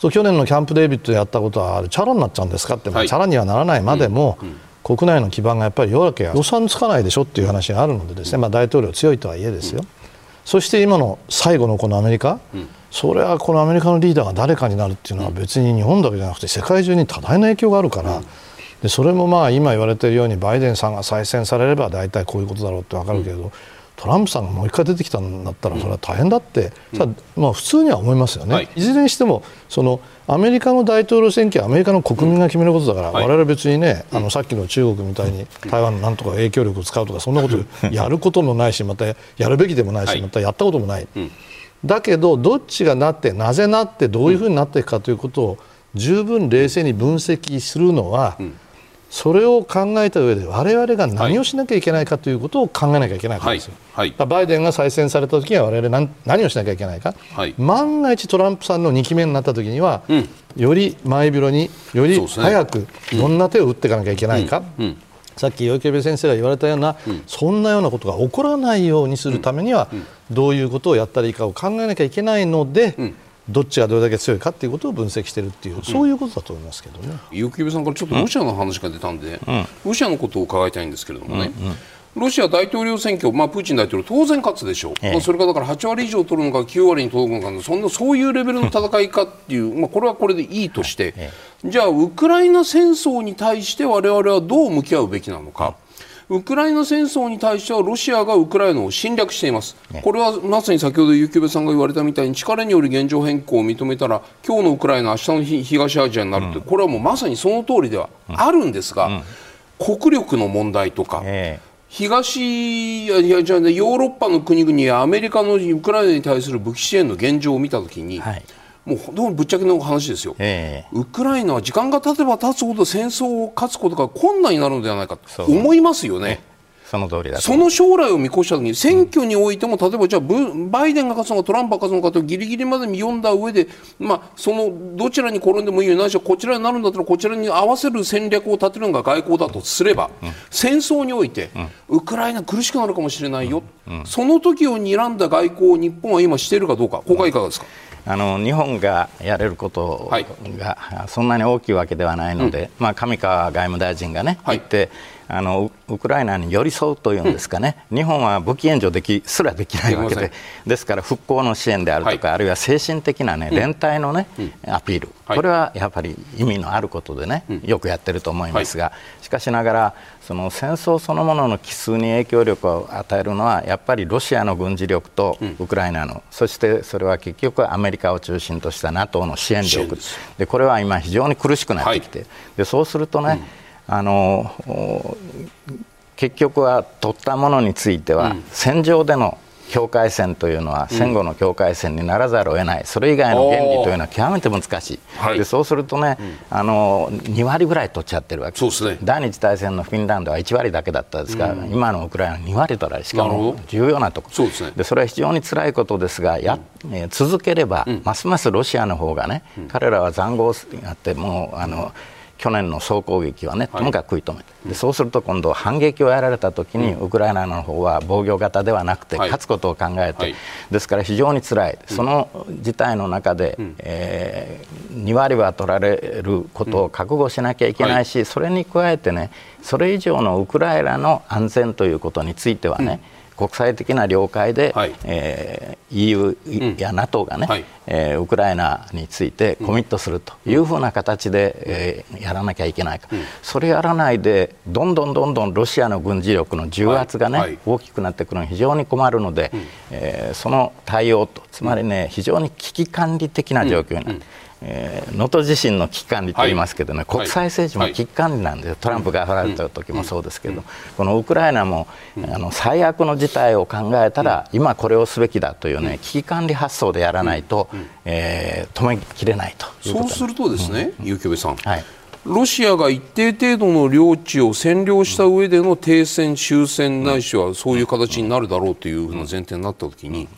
去年のキャンプ・デービッドでやったことはあれチャラになっちゃうんですかって、はい、チャラにはならないまでも、国内の基盤がやっぱり弱ければ予算つかないでしょっていう話があるのでですね、まあ、大統領強いとはいえですよ、そして今の最後のこのアメリカ、それはこのアメリカのリーダーが誰かになるっていうのは別に日本だけじゃなくて世界中に多大な影響があるから、でそれもまあ今言われているようにバイデンさんが再選されれば大体こういうことだろうって分かるけれど、トランプさんがもう一回出てきたんだったらそれは大変だって、うん、まあ、普通には思いますよね、はい、いずれにしてもそのアメリカの大統領選挙はアメリカの国民が決めることだから、われわれ別にねあのさっきの中国みたいに台湾のなんとか影響力を使うとかそんなことやることもないしまたやるべきでもないしまたやったこともない。だけどどっちがなってなぜなってどういうふうになっていくかということを十分冷静に分析するのは、うんそれを考えた上で我々が何をしなきゃいけないかということを考えなきゃいけないからですよ、はいはい、バイデンが再選された時には我々何何をしなきゃいけないか、はい、万が一トランプさんの2期目になった時には、うん、より前広により早くどんな手を打っていかなきゃいけないか、うん。うん、さっき与部先生が言われたような、そんなようなことが起こらないようにするためには、どういうことをやったらいいかを考えなきゃいけないので、どっちがどれだけ強いかということを分析しているっていう、そういうことだと思いますけどね。
結城さんからちょっとロシアの話が出たんで、うん、ロシアのことを伺いたいんですけれどもね。うんうん。ロシア大統領選挙、まあ、プーチン大統領、当然勝つでしょう、ええ、まあ、それがだから8割以上取るのか、9割に届くのか、そんなそういうレベルの戦いかっていう、まあ、これはこれでいいとして、え、じゃあ、ウクライナ戦争に対して我々はどう向き合うべきなのか。ウクライナ戦争に対してはロシアがウクライナを侵略しています、これはまさに先ほど結城さんが言われたみたいに力による現状変更を認めたら今日のウクライナ、明日の東アジアになると、うん、これはもうまさにその通りではあるんですが、うん、国力の問題とか。えー東いやじゃあ、ね、ヨーロッパの国々やアメリカのウクライナに対する武器支援の現状を見たときに、はい、もうどうぶっちゃけの話ですよ、えー、ウクライナは時間が経てば経つほど戦争を勝つことが困難になるのではないかと思いますよね。
その通りだ
その将来を見越したときに選挙においても、例えばじゃあバイデンが勝つのかトランプが勝つのかとギリギリまで読んだ上で、まあ、そのどちらに転んでもいいよないしはこちらになるんだったらこちらに合わせる戦略を立てるのが外交だとすれば、うん、戦争において、うん、ウクライナ苦しくなるかもしれないよ、うん、その時を睨んだ外交を日本は今しているかどうか、ここはいかがですか？
あの日本がやれることがそんなに大きいわけではないので、はい、まあ、上川外務大臣がね、はい、行ってあのウクライナに寄り添うというんですかね、うん、日本は武器援助できすらできないわけで、ですから復興の支援であるとか、はい、あるいは精神的な、ね、連帯のね、うん、アピール、はい、これはやっぱり意味のあることでね、うん、よくやってると思いますが、しかしながら、その戦争そのものの奇数に影響力を与えるのは、やっぱりロシアの軍事力とウクライナの、そしてそれは結局、アメリカを中心とした NATO の支援力。で、これは今、非常に苦しくなってきて、でそうするとね、あの結局は取ったものについては、戦場での境界線というのは戦後の境界線にならざるを得ない、それ以外の原理というのは極めて難しい、はい、でそうするとね、うん、あの2割ぐらい取っちゃってるわけです、ね、第二次大戦のフィンランドは1割だけだったですが、うん、今のウクライナは2割取られしかも重要なとこ。ろそで、ね、それは非常に辛いことですがや、えー、続ければ、ますますロシアの方がね、彼らは塹壕にあってもうあの、去年の総攻撃はね、ともかく食い止めて、でそうすると今度、反撃をやられたときに、ウクライナの方は防御型ではなくて、勝つことを考えて、ですから非常につらい、その事態の中で、うえー、2割は取られることを覚悟しなきゃいけないし、それに加えてね、それ以上のウクライナの安全ということについてはね、国際的な了解で、はい。えー、EU や NATO がね、うんはい、えー、ウクライナについてコミットするというふうな形で、うん、えー、やらなきゃいけないか、うん、それやらないでどんどんどんどんロシアの軍事力の重圧がね、はい。はい、大きくなってくるの非常に困るので、うん、えー、その対応とつまりね非常に危機管理的な状況になる。えー、能登地震の危機管理と言いますけどね、はい、国際政治も危機管理なんです、トランプが振られた時もそうですけど、このウクライナも、あの最悪の事態を考えたら、今これをすべきだというね、危機管理発想でやらないと、えー、止めきれないと
そうするとですね、うん、結城さん、はい。ロシアが一定程度の領地を占領した上での停戦、終戦ないしはそういう形になるだろうというふうな前提になったときに、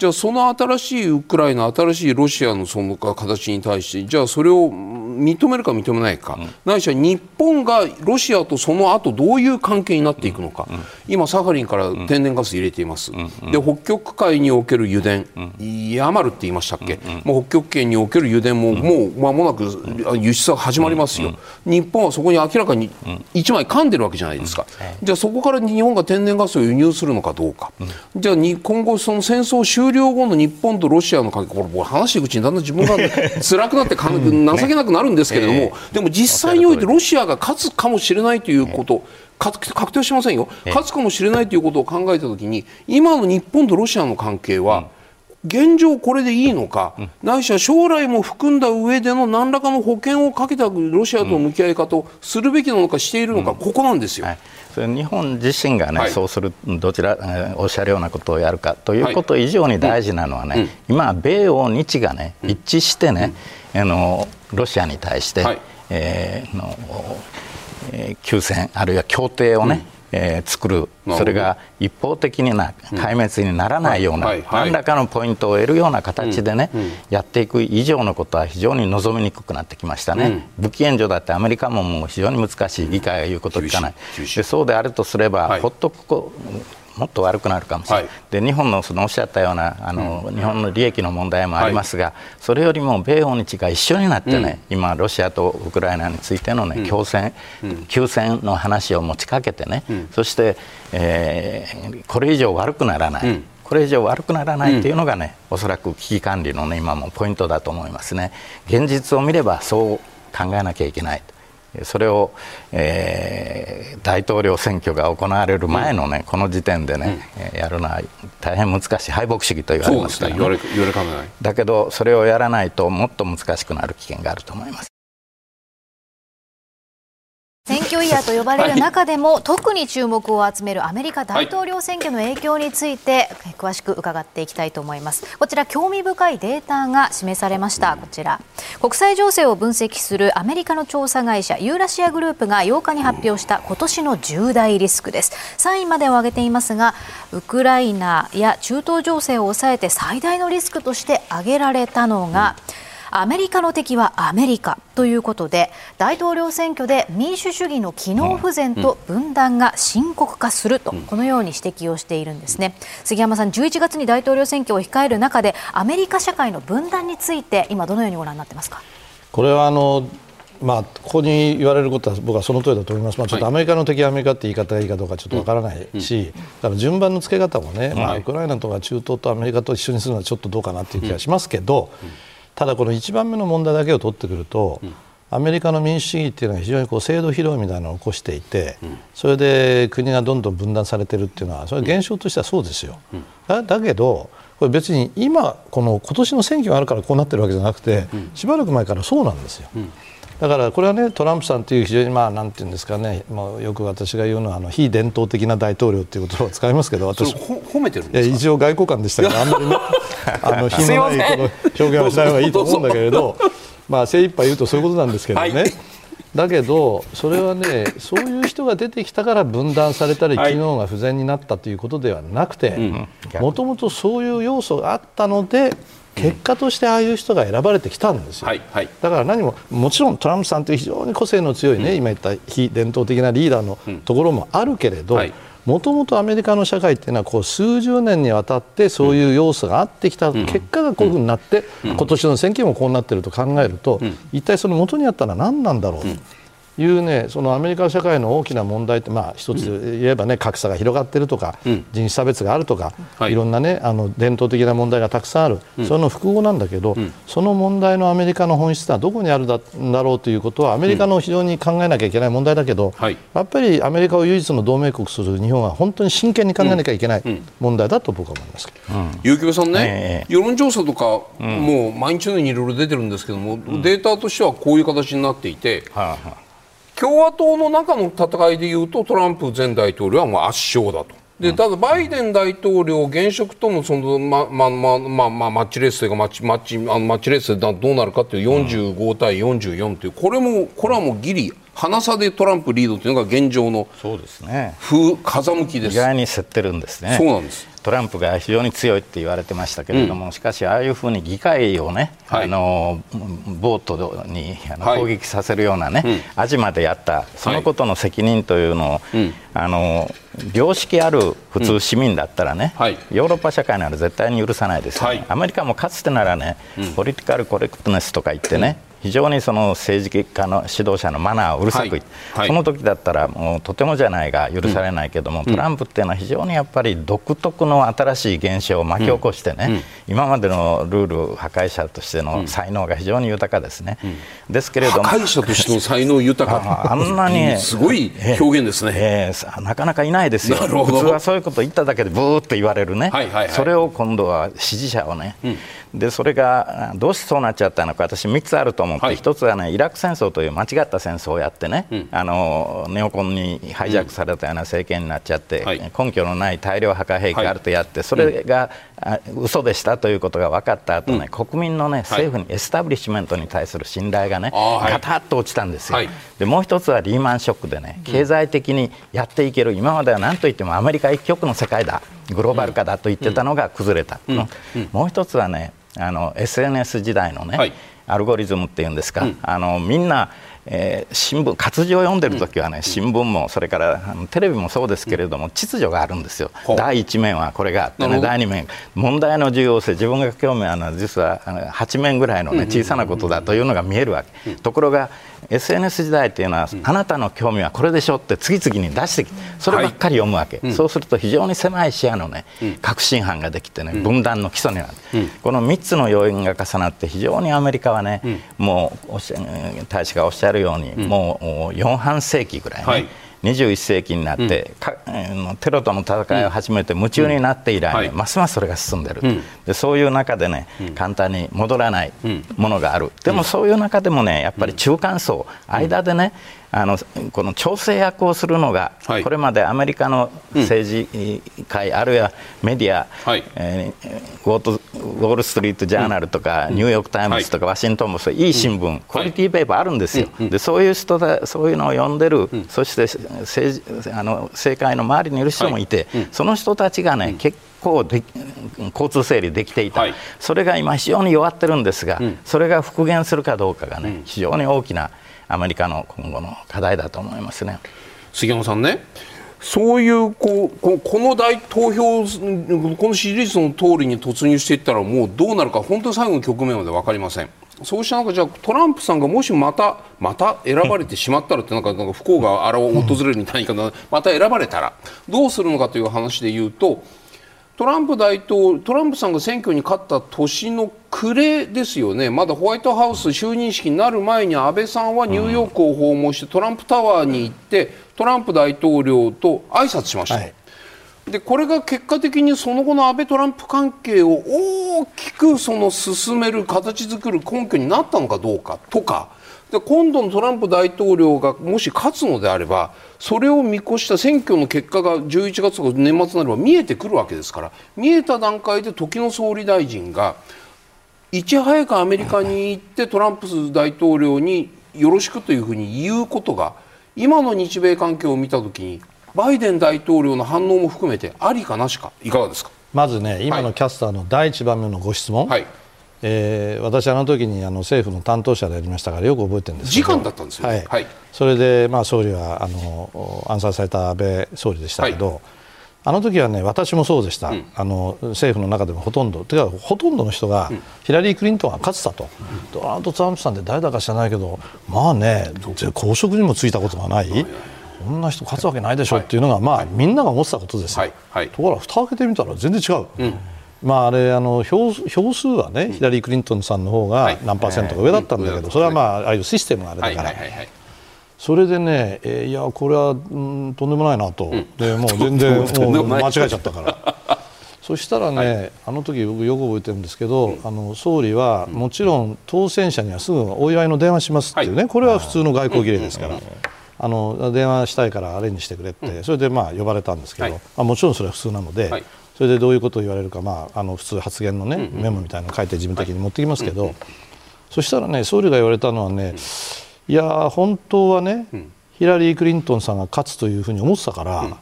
じゃあその新しいウクライナ新しいロシアのその形に対してじゃあそれを認めるか認めないか、うん、ないしは日本がロシアとその後どういう関係になっていくのか、うん、今、サハリンから天然ガス入れています、うん、で北極海における油田、ヤマルって言いましたっけ、もう北極圏における油田ももう間もなく輸出が始まりますよ、日本はそこに明らかに1枚噛んでるわけじゃないですか、じゃあそこから日本が天然ガスを輸入するのかどうか、じゃあ今後、その戦争終終了後の日本とロシアの関係これ話していくうちにだんだん自分が 辛くなって情けなくなるんですけれども、ねでも実際においてロシアが勝つかもしれないということ、確定しませんよ、勝つかもしれないということを考えたときに今の日本とロシアの関係は、現状これでいいのか、うん、ないしは将来も含んだ上での何らかの保険をかけたロシアとの向き合い方をするべきなのかしているのか、うん、ここなんですよ。はい。
それ日本自身がね、はい、そうするどちら、えー、おっしゃるようなことをやるかということ以上に大事なのはね、はい。うん、今、米欧日がね一致してね、うん、あのロシアに対して、はい、えー、のえー、休戦あるいは協定をね、えー、作る、それが一方的にな壊滅にならないような、何らかのポイントを得るような形でね、やっていく以上のことは非常に望みにくくなってきましたね、武器援助だってアメリカももう非常に難しい、議会が言うこと聞かない、でそうであるとすれば、ほっとくもっと悪くなるかもしれない、はい、で日本のそのおっしゃったようなあの、うん、日本の利益の問題もありますが、はい、それよりも米欧日が一緒になってね、うん、今、ロシアとウクライナについての、ね、共戦、休戦の話を持ちかけてね、そして、えー、これ以上悪くならない。これ以上悪くならないというのがね、うん、おそらく危機管理の、ね、今もポイントだと思いますね。現実を見ればそう考えなきゃいけない。それを、えー、大統領選挙が行われる前のね、うん、この時点でね、うん、やるのは大変難しい敗北主義と言われますから、ね、だけどそれをやらないともっと難しくなる危険があると思います
選挙イヤーと呼ばれる中でも、はい、特に注目を集めるアメリカ大統領選挙の影響について、はい、詳しく伺っていきたいと思います。こちら興味深いデータが示されました。こちら。国際情勢を分析するアメリカの調査会社ユーラシアグループが8日に発表した今年の重大リスクです。3位までを挙げていますがウクライナや中東情勢を抑えて最大のリスクとして挙げられたのが、うんアメリカの敵はアメリカということで大統領選挙で民主主義の機能不全と分断が深刻化するとこのように指摘をしているんですね。杉山さん11月に大統領選挙を控える中でアメリカ社会の分断について今どのようにご覧になってますか？
これはあのまあ、ここに言われることは僕はその通りだと思います、まあ、ちょっとアメリカの敵はアメリカって言い方がいいかどうかちょっとわからないし、だから順番の付け方もね、まあ、ウクライナとか中東とアメリカと一緒にするのはちょっとどうかなという気がしますけど、ただこの1番目の問題だけを取ってくると、アメリカの民主主義っていうのは非常にこう制度疲労みたいなのを起こしていて、それで国がどんどん分断されてるっていうのはそれは現象としてはそうですよ。だだけどこれ別に今この今年の選挙があるからこうなってるわけじゃなくて、しばらく前からそうなんですよ。だからこれはねトランプさんという非常にまあなんていうんですかね、まあ、よく私が言うのはあの非伝統的な大統領という言葉を使いますけど私
褒めてるんです
一応外交官でしたけどあんまりね あの 品のないこの表現はしない方がいいと思うんだけれど まあ精一杯言うとそういうことなんですけどね。はい。だけど、それはね、そういう人が出てきたから分断されたり、機能が不全になったということではなくて、もともとそういう要素があったので、結果としてああいう人が選ばれてきたんですよ、はいはい、だから何ももちろんトランプさんという非常に個性の強いね、うん、今言った非伝統的なリーダーのところもあるけれど、もともとアメリカの社会っていうのはこう数十年にわたってそういう要素があってきた結果がこういうふうになって、今年の選挙もこうなっていると考えると、一体その元にあったのは何なんだろう？と。いうねそのアメリカ社会の大きな問題ってまあ一つ言えばね格差が広がっているとか、人種差別があるとか、い、ろんなねあの伝統的な問題がたくさんある、その複合なんだけど、その問題のアメリカの本質はどこにあるんだろうということはアメリカの非常に考えなきゃいけない問題だけど、やっぱりアメリカを唯一の同盟国する日本は本当に真剣に考えなきゃいけない問題だと僕は思います。けど。
結城さんね、世論調査とか、もう毎日のようにいろいろ出てるんですけども、データとしてはこういう形になっていて。はあはあ共和党の中の戦いでいうとトランプ前大統領はもう圧勝だと。でただ、バイデン大統領、現職とのその、まままままマッチレースというかマッチマッチあマッチレースでどうなるかという45対44というこれもこれはもうギリ鼻差でトランプリードというのが現状の
そうですね。
風風向きです。
意外に競ってるんですね。
そうなんです
トランプが非常に強いって言われてましたけれども、うん、しかし、ああいうふうに議会をね、はい、あのボートにあの攻撃させるようなね、はい、アジまでやった、そのことの責任というのを、はい、あの良識ある普通市民だったらね、うん、ヨーロッパ社会なら絶対に許さないですよね、アメリカもかつてならね、ポリティカルコレクトネスとか言ってね、非常にその政治家の指導者のマナーをうるさく言って、はい、その時だったらもうとてもじゃないが許されないけども、うん、トランプっていうのは非常にやっぱり独特の新しい現象を巻き起こしてね、うん。うん、今までのルール破壊者としての才能が非常に豊かですね。ですけれども
破壊者としての才能豊か。
あんなに
すごい表現ですね、
えー、えー、なかなかいないですよ。普通はそういうこと言っただけでブーっと言われるね、はいはいはい、それを今度は支持者をね、でそれがどうしてそうなっちゃったのか私3つあると思って、はい、1つはねイラク戦争という間違った戦争をやってね、うん、あのネオコンにハイジャックされたような政権になっちゃって、うん、根拠のない大量破壊兵器があるとやって、はい、それが、うん、嘘でしたということが分かった後ね、うん、国民のね政府にエスタブリッシュメントに対する信頼がね、はい、ガタッと落ちたんですよ、はい、でもう1つはリーマンショックでね経済的にやっていける今までは何といってもアメリカ一極の世界だグローバル化だと言ってたのが崩れた、もう1つはねあの SNS 時代のね、はい、アルゴリズムっていうんですか、うん、あのみんな、えー、新聞活字を読んでる時はね、うん、新聞もそれからあのテレビもそうですけれども、うん、秩序があるんですよ、第1面はこれがあってね第2面問題の重要性自分が興味あるのは実はあの8面ぐらいの、ね、小さなことだというのが見えるわけ、ところが SNS 時代っていうのは、うん、あなたの興味はこれでしょって次々に出してきてそればっかり読むわけ、はい、そうすると非常に狭い視野のね、うん、革新犯ができてね、分断の基礎になる、この3つの要因が重なって非常にアメリカはね、もう大使がおっしゃるように、もう4半世紀ぐらいね、はい21世紀になって、うん、テロとの戦いを始めて夢中になって以来、ねうん、ますますそれが進んでる、うん、でそういう中でね、簡単に戻らないものがある、でもそういう中でもねやっぱり中間層、間でね、あのこの調整役をするのが、はい、これまでアメリカの政治界、うん、あるいはメディア、はい。えー、ウォール・ストリート・ジャーナルとか、うん、ニューヨーク・タイムズとか、ワシントンもそういい新聞、うん、クオリティペーパーあるんですよ、でそういう人だそういうのを読んでる、そして政治あの政界の周りにいる人もいて、その人たちがね、結構で交通整理できていた、はい、それが今、非常に弱ってるんですが、それが復元するかどうかがね、非常に大きなアメリカの今後の課題だと思いますね
杉山さんねそういうこうこの大投票この支持率の通りに突入していったらもうどうなるか本当に最後の局面まで分かりません。そうした中じゃトランプさんがもしまたまた選ばれてしまったらってなんかなんか不幸が訪れるみたいなまた選ばれたらどうするのかという話で言うとトランプ大統トランプさんが選挙に勝った年の暮れですよね、まだホワイトハウス就任式になる前に安倍さんはニューヨークを訪問してトランプタワーに行ってトランプ大統領と挨拶しました。はいでこれが結果的にその後の安倍トランプ関係を大きくその進める形作る根拠になったのかどうかとかで今度のトランプ大統領がもし勝つのであればそれを見越した選挙の結果が11月とか年末になれば見えてくるわけですから見えた段階で時の総理大臣がいち早くアメリカに行ってトランプ大統領によろしくというふうに言うことが今の日米関係を見た時にバイデン大統領の反応も含めてありかなしか。いかがですか？
まずね今のキャスターの第1番目のご質問、はいえー、私、あの時にあの政府の担当者でありましたからよく覚えてるんです
時間だったんですよ、ね、はい、はい、
それで、まあ、総理はあの暗殺された安倍総理でしたけど、はい、あの時はね私もそうでした、うん、あの政府の中でもほとんど。てかほとんどの人が、ヒラリー・クリントンが勝つたと、うん、ドナルド・トランプさんって誰だか知らないけどまあね公職にもついたことがない。こんな人勝つわけないでしょっていうのが、まあ、みんなが思ってたことですよ、ところが蓋を開けてみたら全然違う、うんまあ、あれあの票票数はね、ヒラリー・クリントンさんの方が何パーセントか上だったんだけど、それは、まあ、ああいうシステムがあれだから。それでね、えー、いや、これは、うん、とんでもないなと、でもう全然もう 間違えちゃったから。そしたらね、はい、あの時僕よく覚えてるんですけど、うん、あの総理はもちろん当選者にはすぐお祝いの電話しますっていうね、はい、これは普通の外交儀礼ですから、あの電話したいからアレンジしてくれって、それでまあ呼ばれたんですけど、はい、あもちろんそれは普通なので、それでどういうことを言われるか、まあ、あの普通発言の、ね、メモみたいなのを書いて事務的に持ってきますけど、そしたらね総理が言われたのはね、いや本当はね、ヒラリー・クリントンさんが勝つというふうに思ってたから、うん、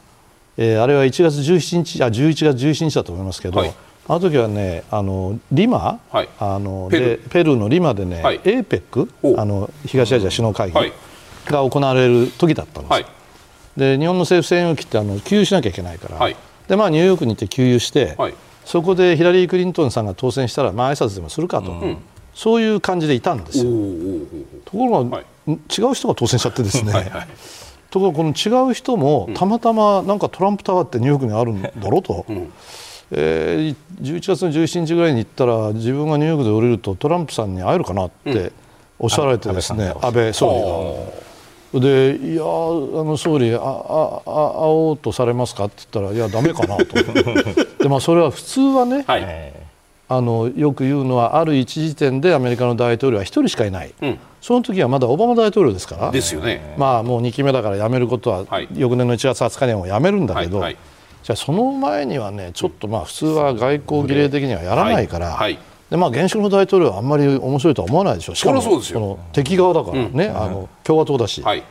えー、あれは1月17日あ11月17日だと思いますけど、はい、あの時はねあのリマ、はい、あのペルペルーのリマでね、はい、APEC あの東アジア首脳会議が行われる時だったんです、はい、で日本の政府専用機ってあの給油しなきゃいけないから、でまあ、ニューヨークに行って給油して、はい、そこでヒラリー・クリントンさんが当選したら、まあ挨拶でもするかと、うん、そういう感じでいたんですよ。ところが、はい、違う人が当選しちゃってですね、はいはい、ところがこの違う人もたまたまなんかトランプタワーってニューヨークにあるんだろうと。うん。えー、11月の17日ぐらいに行ったら自分がニューヨークで降りるとトランプさんに会えるかなっておっしゃられてですね、うん、安倍総理が。でいやあの総理あああ会おうとされますか？って言ったらいやだめかなと。で、まあ、それは普通はね、はい、あのよく言うのはある一時点でアメリカの大統領は1人しかいない、うん、その時はまだオバマ大統領ですから。
ですよね、
まあ、もう2期目だから辞めることは、はい、翌年の1月20日にはもう辞めるんだけど、はいはい、じゃあその前にはねちょっとまあ普通は外交儀礼的にはやらないから。はいでまあ、現職の大統領はあんまり面白いとは思わないでしょう、しかもその敵側だからね、うん、あの共和党だし、はい、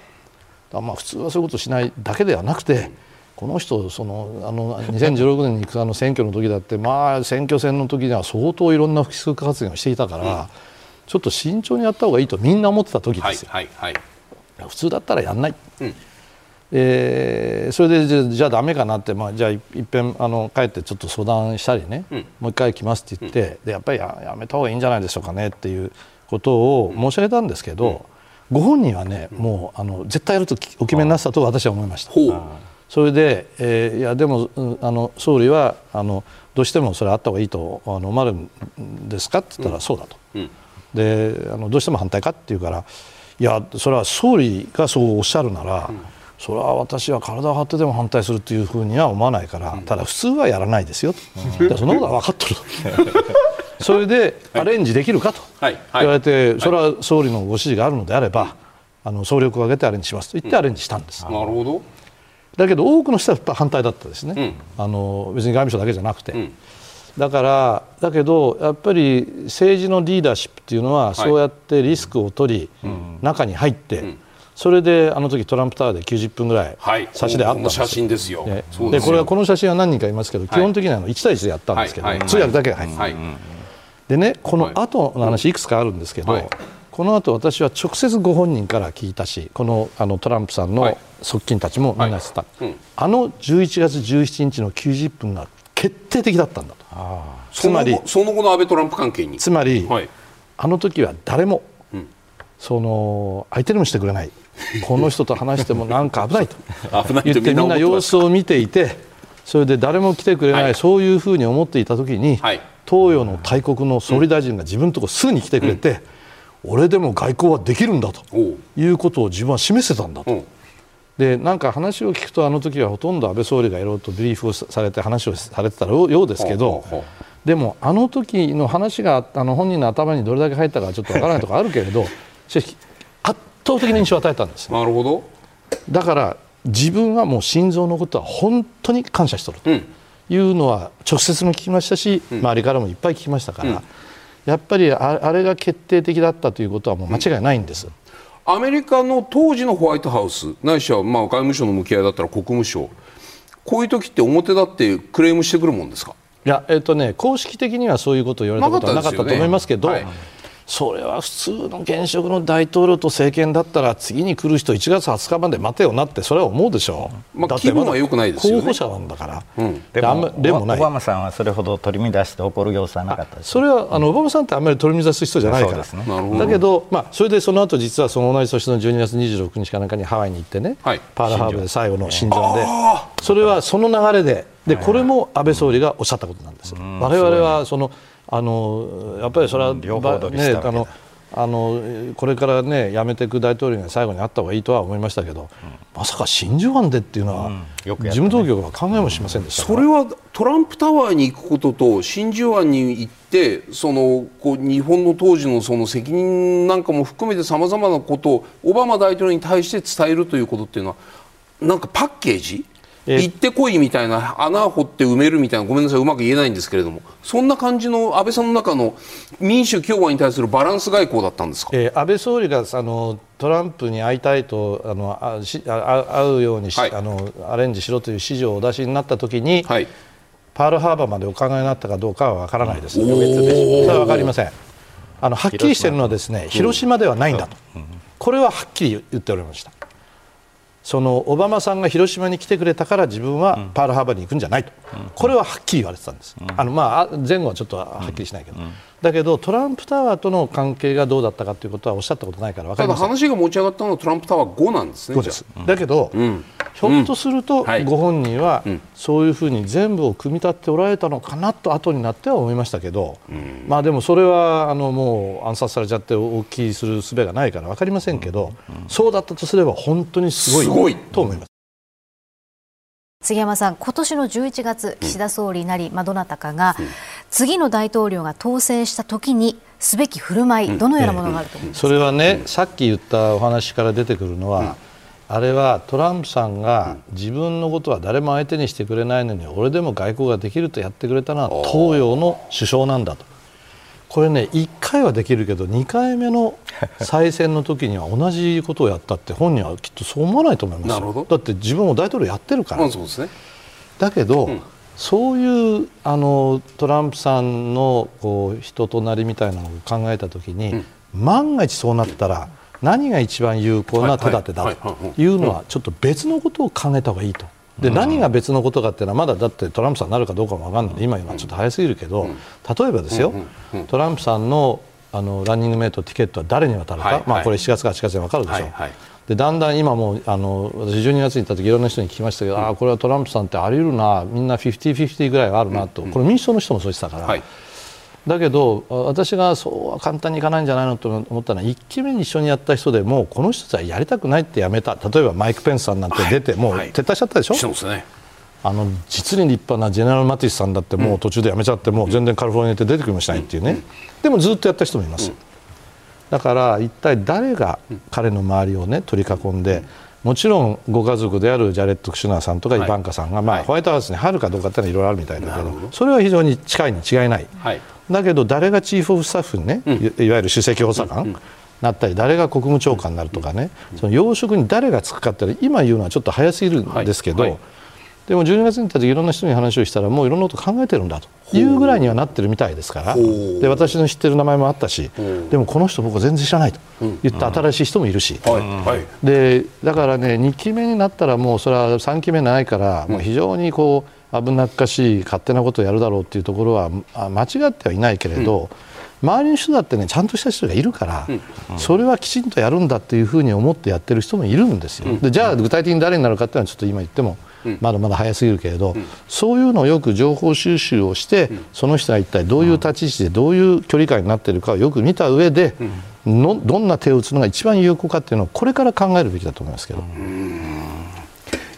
だまあ普通はそういうことしないだけではなくて、この人そのあの2016年に行くあの選挙の時だってまあ選挙戦の時には相当いろんな不規則発言をしていたから、うん、ちょっと慎重にやった方がいいとみんな思ってた時ですよ、はいはいはい、普通だったらやんない、うん、えー、それでじゃあダメかなって、まあ、じゃあいっぺんあの帰ってちょっと相談したりね、うん、もう一回来ますって言って、でやっぱりややめた方がいいんじゃないでしょうかねっていうことを申し上げたんですけど、ご本人はねもうあの絶対やるとお決めになったと私は思いました。それで、えー、いやでも、うん、あの総理はあのどうしてもそれあった方がいいとあの思われるんですかって言ったら、うん、そうだと、うん、であのどうしても反対かって言うからいやそれは総理がそうおっしゃるなら、うん、それは私は体を張ってでも反対するというふうには思わないから、ただ普通はやらないですよ。と、うん、そんなことは分かってる。それでアレンジできるかと。言われて、それは総理のご指示があるのであれば、あの総力を挙げてアレンジしますと言ってアレンジしたんです。
なるほど。
だけど多くの人は反対だったですね、うん、あの別に外務省だけじゃなくて、うん、だからだけどやっぱり政治のリーダーシップっていうのはそうやってリスクを取り、はい、中に入って、それであの時トランプタワーで90分ぐらい差しであったんです
写真ですよ、
でこれはこの写真は何人かいますけど、基本的には1対1でやったんですけど、通訳だけが入って、でねこの後の話いくつかあるんですけど、この後私は直接ご本人から聞いたしこのあのトランプさんの側近たちもみんなしてた、はい。はいうん、あの11月17日の90分が決定的だったんだと。
つまりその後の安倍トランプ関係に。
つまり、はい、あの時は誰も、うん、その相手にもしてくれない この人と話してもなんか危ないと。言ってみんな様子を見ていてそれで誰も来てくれない、はい、そういうふうに思っていた時に、はい、東洋の大国の総理大臣が自分のところすぐに来てくれて、うん。俺でも外交はできるんだということを自分は示せたんだと。でなんか話を聞くとあの時はほとんど安倍総理がいろいろとブリーフをされて話をされてたようですけどでもあの時の話があの本人の頭にどれだけ入ったかちょっとわからないところあるけれど圧 倒的な印象を与えたんです。
なるほど。
だから自分はもう心臓のことは本当に感謝しとると。いうのは直接も聞きましたし、周りからもいっぱい聞きましたから。やっぱりあれが決定的だったということはもう間違いないんです。
うん、アメリカの当時のホワイトハウスないしはまあ外務省の向き合いだったら国務省こういう時って表立ってクレームしてくるもんですか？
いや、えっとね、公式的にはそういうことを言われたことはなかったと思いますけど、はいそれは普通の現職の大統領と政権だったら次に来る人1月20日まで待てよなってそれは思うでしょ
う、まあ、気分は良くないです
よ、ね、候補者なんだから、うん、
でもでもオバマさんはそれほど取り乱して怒る様子はなかったです
それはあのオバマさんってあんまり取り乱す人じゃないから、ね、だけど、まあ、それでその後実はその同じ年の12月26日かなんかにハワイに行ってね、はい、パールハーブで最後の真珠でそれはその流れででこれも安倍総理がおっしゃったことなんです。我々はそのあのやっぱりそれは、ね、あのあのこれからね辞めていく大統領が最後にあった方がいいとは思いましたけど、うん、まさか真珠湾でっていうのは、うん。ね、事務当局は考えもしませんでした、
それはトランプタワーに行くことと真珠湾に行ってそのこう日本の当時のその責任なんかも含めてさまざまなことをオバマ大統領に対して伝えるということっていうのはなんかパッケージ？行ってこいみたいな穴を掘って埋めるみたいなごめんなさいうまく言えないんですけれども。そんな感じの安倍さんの中の民主共和に対するバランス外交だったんですか、
えー、安倍総理があのトランプに会いたいとあのあしあ会うようにし、はい、あのアレンジしろという指示をお出しになったときに、はい、パールハーバーまでお考えになったかどうかは分からないです、それは分かりません。あのはっきりしているのはですね広島。ではないんだと、これははっきり言っておりました。そのオバマさんが広島に来てくれたから自分はパールハーバーに行くんじゃないと、これははっきり言われてたんです、あのまあ、前後はちょっとはっきりしないけど、だけどトランプタワーとの関係がどうだったかということはおっしゃったことないから分かりま
せんただ話が持ち上がったのはトランプタワー5なんですね
です。だけど、うん、ひょっとするとご本人はそういうふうに全部を組み立っておられたのかなと後になっては思いましたけど、うん、まあでもそれはあのもう暗殺されちゃって大きいする術がないから分かりませんけど、そうだったとすれば本当にすごいと思います。
杉山さん、今年の11月、岸田総理なり、まあ、どなたかが、次の大統領が当選したときにすべき振る舞い、どのようなものがあると思います
それはね、さっき言ったお話から出てくるのは、あれはトランプさんが自分のことは誰も相手にしてくれないのに、俺でも外交ができるとやってくれたのは東洋の首相なんだと。これね1回はできるけど2回目の 再選の時には同じことをやったって本人はきっとそう思わないと思いますだって自分も大統領やってるから、だけど、うん、そういうあのトランプさんのこう人となりみたいなのを考えた時に、うん、万が一そうなったら何が一番有効な手立てだというのはちょっと別のことを考えた方がいいと。で何が別のことかっていうのはまだだってトランプさんになるかどうかも分かんない。ので今今ちょっと早すぎるけど例えばですよトランプさんのあのランニングメイトティケットは誰に渡るか、はい、まあ、これ7月か8月に分かるでしょ。う、はいはい、でだんだん今もあの私12月に行った時いろんな人に聞きましたけど、うん、あこれはトランプさんってあり得るな。みんな50-50ぐらいはあるなと、うん、これ民主党の人もそうしてたから。だけど私がそうは簡単にいかないんじゃないのと思ったのは1期目に一緒にやった人でもこの人たちはやりたくないってやめた。例えばマイク・ペンスさんなんて出て、もう撤退しちゃったでしょ、はいね、あの実に立派なジェネラル・マティスさんだってもう途中で辞めちゃってもう全然カリフォルニアで出てくるもしないっていうね、でもずっとやった人もいます、だから一体誰が彼の周りをね取り囲んで、もちろんご家族であるジャレット・クシュナーさんとかイバンカさんが、まあ、ホワイトハウスに入るかどうかっていうのはいろいろあるみたいだけどそれは非常に近いに違いない、だけど誰がチーフ・オブ・スタッフにね、いわゆる首席補佐官、なったり誰が国務長官になるとかね、その要職に誰がつくかって今言うのはちょっと早すぎるんですけど、でも12月に行った時いろんな人に話をしたらもういろんなこと考えてるんだというぐらいにはなってるみたいですからで私の知ってる名前もあったしでもこの人僕は全然知らないと。言った新しい人もいるし、でだからね2期目になったらもうそれは3期目ないからもう非常にこう危なっかしい勝手なことをやるだろうっていうところは間違ってはいないけれど、周りの人だってねちゃんとした人がいるから、それはきちんとやるんだっていうふうに思ってやってる人もいるんですよ。でじゃあ具体的に誰になるかっていうのはちょっと今言ってもまだまだ早すぎるけれど、そういうのをよく情報収集をして、その人が一体どういう立ち位置でどういう距離感になっているかをよく見た上で、のどんな手を打つのが一番有効かっていうのをこれから考えるべきだと思いますけど。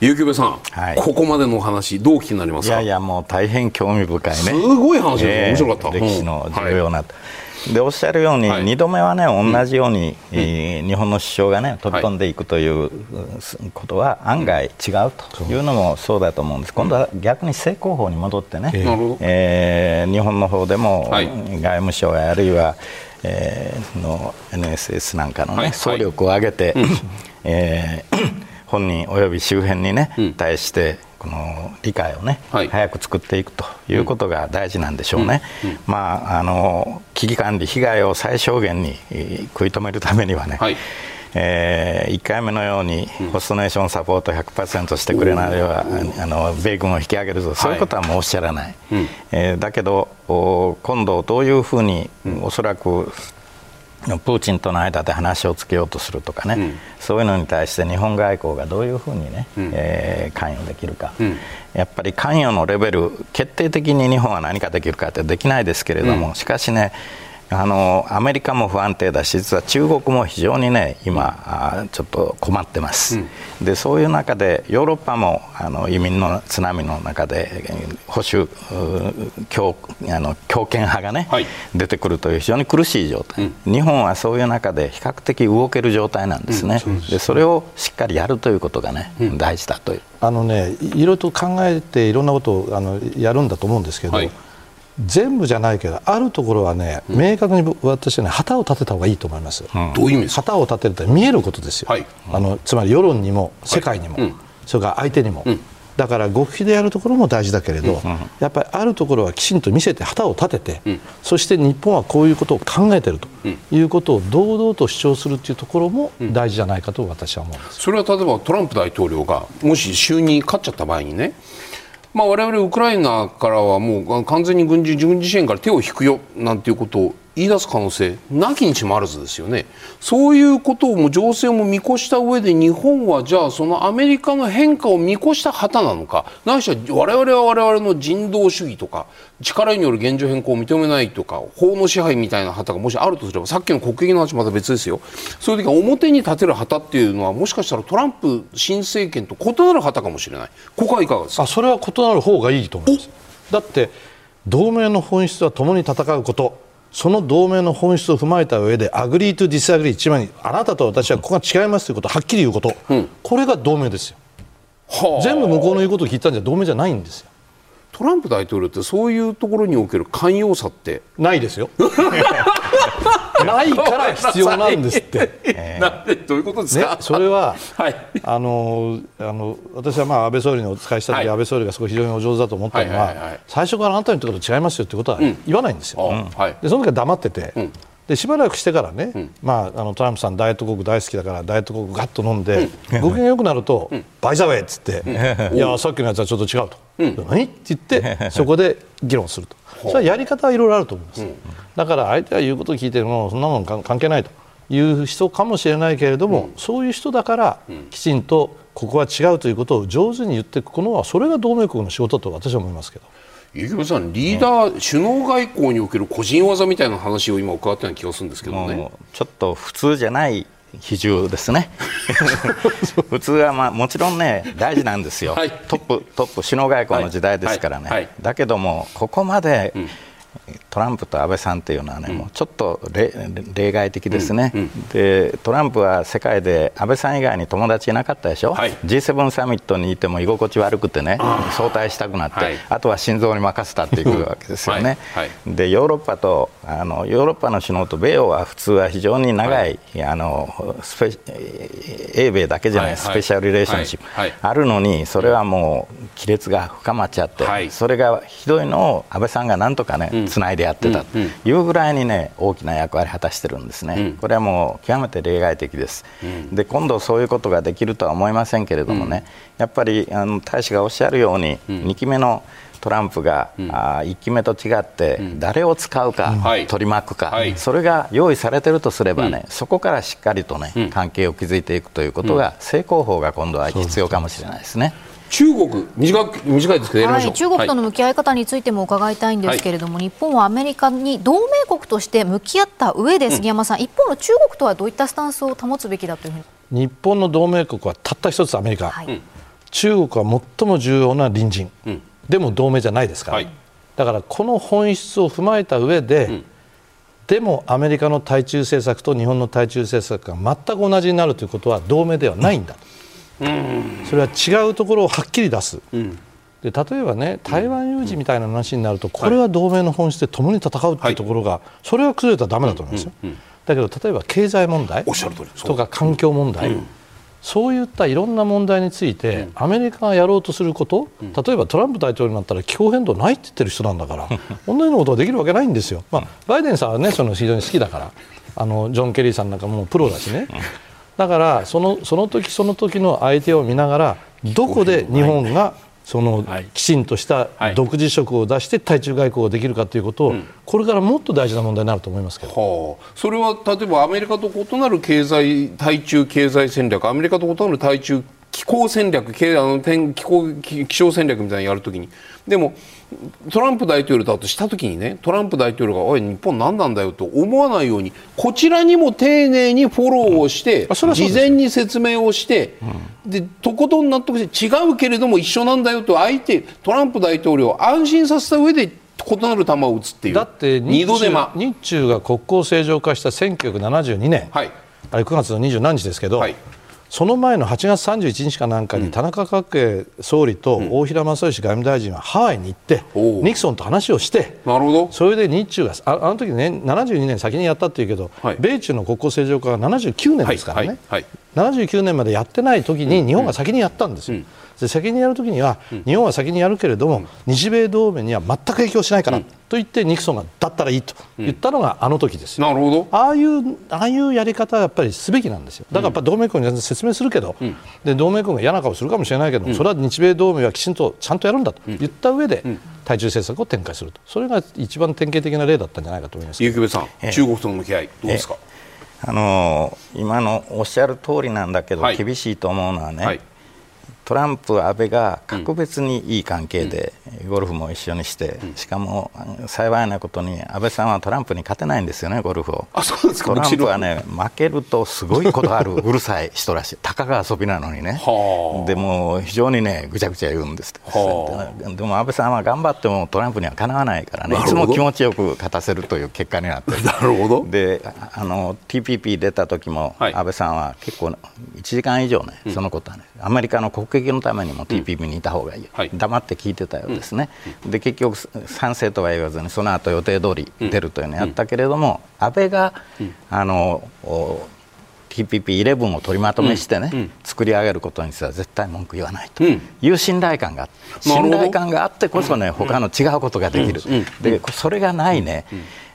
ゆうきべさん、はい、ここまでのお話どう気になりますか？
いやいやもう大変興味深いね。す
ごい話です、えー、面白かった。
歴史の重要な、はい。でおっしゃるように、はい、2度目はね、同じように、うん、日本の首相がね、飛び込んでいくということは案外違うと。いうのもそうだと思うんです、今度は逆に正攻法に戻ってね、えー、日本の方でも、はい、外務省やあるいは、えー、の NSS なんかのね、総力を挙げて、えー、本人および周辺にね、対して、この理解をね、はい、早く作っていくということが大事なんでしょうね、うん。うん、まあ、あの危機管理、被害を最小限に食い止めるためにはね、はい。えー、1回目のようにホストネーションサポート100%してくれないは、あの米軍を引き上げるぞ、そういうことはもうおっしゃらない、はい、えー、だけど、今度、どういうふうに、おそらくプーチンとの間で話をつけようとするとかね、うん、そういうのに対して日本外交がどういうふうにね、うん、えー、関与できるか、うん、やっぱり関与のレベル、決定的に日本は何かできるかってできないですけれども、しかしね、あのアメリカも不安定だし実は中国も非常にね今、ちょっと困ってます、うん、でそういう中でヨーロッパもあの移民の津波の中で保守強あの強権派がね、はい、出てくるという非常に苦しい状態、うん、日本はそういう中で比較的動ける状態なんですね、うん、でそれをしっかりやるということがね、大事だという。
あのねいろいろと考えていろんなことをあのやるんだと思うんですけど、はい全部じゃないけどあるところはね、うん、明確に私はね旗を立てた方がいいと思います、
うん、どういう意味です
か？旗を立てると見えることですよ、はい、あのつまり世論にも世界にも、はい、それから相手にも、だだから極秘でやるところも大事だけれど、うん、やっぱりあるところはきちんと見せて旗を立てて、うん、そして日本はこういうことを考えているということを堂々と主張するというところも大事じゃないかと私は思うんです、
それは例えばトランプ大統領がもし就任勝っちゃった場合にねまあ、我々ウクライナからはもう完全に軍事軍事支援から手を引くよなんていうことを言い出す可能性なきにしもあらずですよね。そういうことをも情勢も見越した上で日本はじゃあそのアメリカの変化を見越した旗なのか。ないしは我々は我々の人道主義とか力による現状変更を認めないとか法の支配みたいな旗がもしあるとすればさっきの国益の話また別ですよ。そういう時は表に立てる旗っていうのはもしかしたらトランプ新政権と異なる旗かもしれない。ここはいかがですか？
あそれは異なる方がいいと思います。だって同盟の本質は共に戦うこと。その同盟の本質を踏まえた上で agree to disagree 一番にあなたと私はここが違いますということをはっきり言うこと、うん、これが同盟ですよ、はあ、全部向こうの言うことを聞いたんじゃ同盟じゃないんですよ。
トランプ大統領ってそういうところにおける寛容さって。
ないですよ ないから必要なんですって。
なんでどういうことですか？
ね、それは、はい、あのあの私はまあ安倍総理にお使いした時、はい、安倍総理がすごい非常にお上手だと思ったのは、はいはいはい、最初からあなたの言ったこと違いますよってことは言わないんですよ。うん、でその時は黙ってて。うん。でしばらくしてからね、うん、まあ、あのトランプさん、ダイエット国大好きだからダイエット国ガッと飲んで、うん、ご機嫌よくなると、うん、バイザウェイっつって、いやさっきのやつはちょっと違うと、うん、何？って言ってそこで議論するとそれはやり方はいろいろあると思います、だから相手が言うことを聞いてもそんなもん関係ないという人かもしれないけれども、そういう人だからきちんとここは違うということを上手に言っていくのはそれが同盟国の仕事と私は思いますけど。
池上さん、リーダー、ね、首脳外交における個人技みたいな話を今伺ったような気がするんですけどね。
ちょっと普通じゃない比重ですね。普通は、まあ、もちろんね大事なんですよ、はい、トップトップ首脳外交の時代ですからね、はい。はい、だけどもここまで、うんトランプと安倍さんっていうのはね、うん、もうちょっと例外的ですね、うんうん、でトランプは世界で安倍さん以外に友達いなかったでしょ、はい、G7 サミットにいても居心地悪くてね、早退したくなって、はい、あとは心臓に任せたっていくわけですよね。はい、でヨーロッパとあのヨーロッパの首脳と米欧は普通は非常に長い、あのスペ英米だけじゃない、スペシャルリレーションシップ、あるのにそれはもう亀裂が深まっちゃって、それがひどいのを安倍さんがなんとかね、つないでやってたというぐらいにね大きな役割を果たしてるんですね、これはもう極めて例外的です、で今度そういうことができるとは思いませんけれどもね、やっぱりあの大使がおっしゃるように、2期目のトランプが、うん、あ1期目と違って誰を使うか、うん、取り巻くか、はい、それが用意されてるとすればね、うん、そこからしっかりとね、関係を築いていくということが、正攻法が今度は必要かもしれないですね。
中国短く短いですけど、はい、
中国との向き合い方についても伺いたいんですけれども、はい、日本はアメリカに同盟国として向き合った上で、杉山さん、うん、一方の中国とはどういったスタンスを保つべきだというふう
に？日本の同盟国はたった一つ、アメリカ、はい、中国は最も重要な隣人、うん、でも同盟じゃないですから、だからこの本質を踏まえた上で、うん、でもアメリカの対中政策と日本の対中政策が全く同じになるということは同盟ではないんだと。それは違うところをはっきり出す、で例えばね台湾有事みたいな話になるとこれは同盟の本質で共に戦うというところがそれは崩れたらだめだと思いますよ、だけど例えば経済問題とか環境問題、そういったいろんな問題について、アメリカがやろうとすること、例えばトランプ大統領になったら気候変動ないって言ってる人なんだから、同じようなことができるわけないんですよ、まあ、バイデンさんはね、その非常に好きだから、あのジョン・ケリーさんなんかもプロだしね、だからそのその時その時の相手を見ながらどこで日本がそのきちんとした独自色を出して対中外交ができるかということを、これからもっと大事な問題になると思いますけど、
はあ、それは例えばアメリカと異なる経済対中経済戦略アメリカと異なる対中気候戦略あの気候気象戦略みたいなのやるときに。でもトランプ大統領だとしたときにねトランプ大統領がおい日本何なんだよと思わないようにこちらにも丁寧にフォローをして、うん、事前に説明をして、うん、でとことん納得して違うけれども一緒なんだよと相手トランプ大統領を安心させた上で異なる球を打つっていう。
だって日中日中が国交正常化した1972年、はい、あれ9月の二十何日ですけど、はいその前の8月31日かなんかに田中角栄総理と大平正義外務大臣はハワイに行って、ニクソンと話をして
なるほど。
それで日中がああの時ね72年先にやったっていうけど、はい、米中の国交正常化が79年ですからね、はいはい、79年までやってない時に日本が先にやったんですよ。うんで先にやるときには、日本は先にやるけれども、日米同盟には全く影響しないから、と言ってニクソンがだったらいいと。言ったのがあの時ですよ、
なるほど。
ああいうああいうやり方はやっぱりすべきなんですよ、だからやっぱ同盟国に説明するけど、うん、で同盟国が嫌な顔するかもしれないけど、うん、それは日米同盟はきちんとちゃんとやるんだと。言った上で、対中政策を展開すると、それが一番典型的な例だったんじゃないかと思います
結城さん、中国との向き合い、どうですか？
あの今のおっしゃる通りなんだけど、はい、厳しいと思うのはね、はいトランプ、安倍が格別にいい関係で、ゴルフも一緒にして、しかも幸いなことに、安倍さんはトランプに勝てないんですよね、ゴルフを。
あそうですか。
トランプはね、負けるとすごいことある、うるさい人らしい、たかが遊びなのにね、でも非常にね、ぐちゃぐちゃ言うんですでも安倍さんは頑張ってもトランプにはかなわないからね、いつも気持ちよく勝たせるという結果になってる。
なるほど。
であの TPP 出た時も、安倍さんは結構、1時間以上ね、そのことはね、アメリカの国のためにも TPP にいた方がいい、はい、黙って聞いてたようですね、で結局、賛成とは言わずに、その後予定通り出るというのをやったけれども、安倍が、あの TPP11 を取りまとめしてね、うん、作り上げることについては絶対文句言わないという信頼感が、信頼感があってこそね、他の違うことができる、でそれがないね、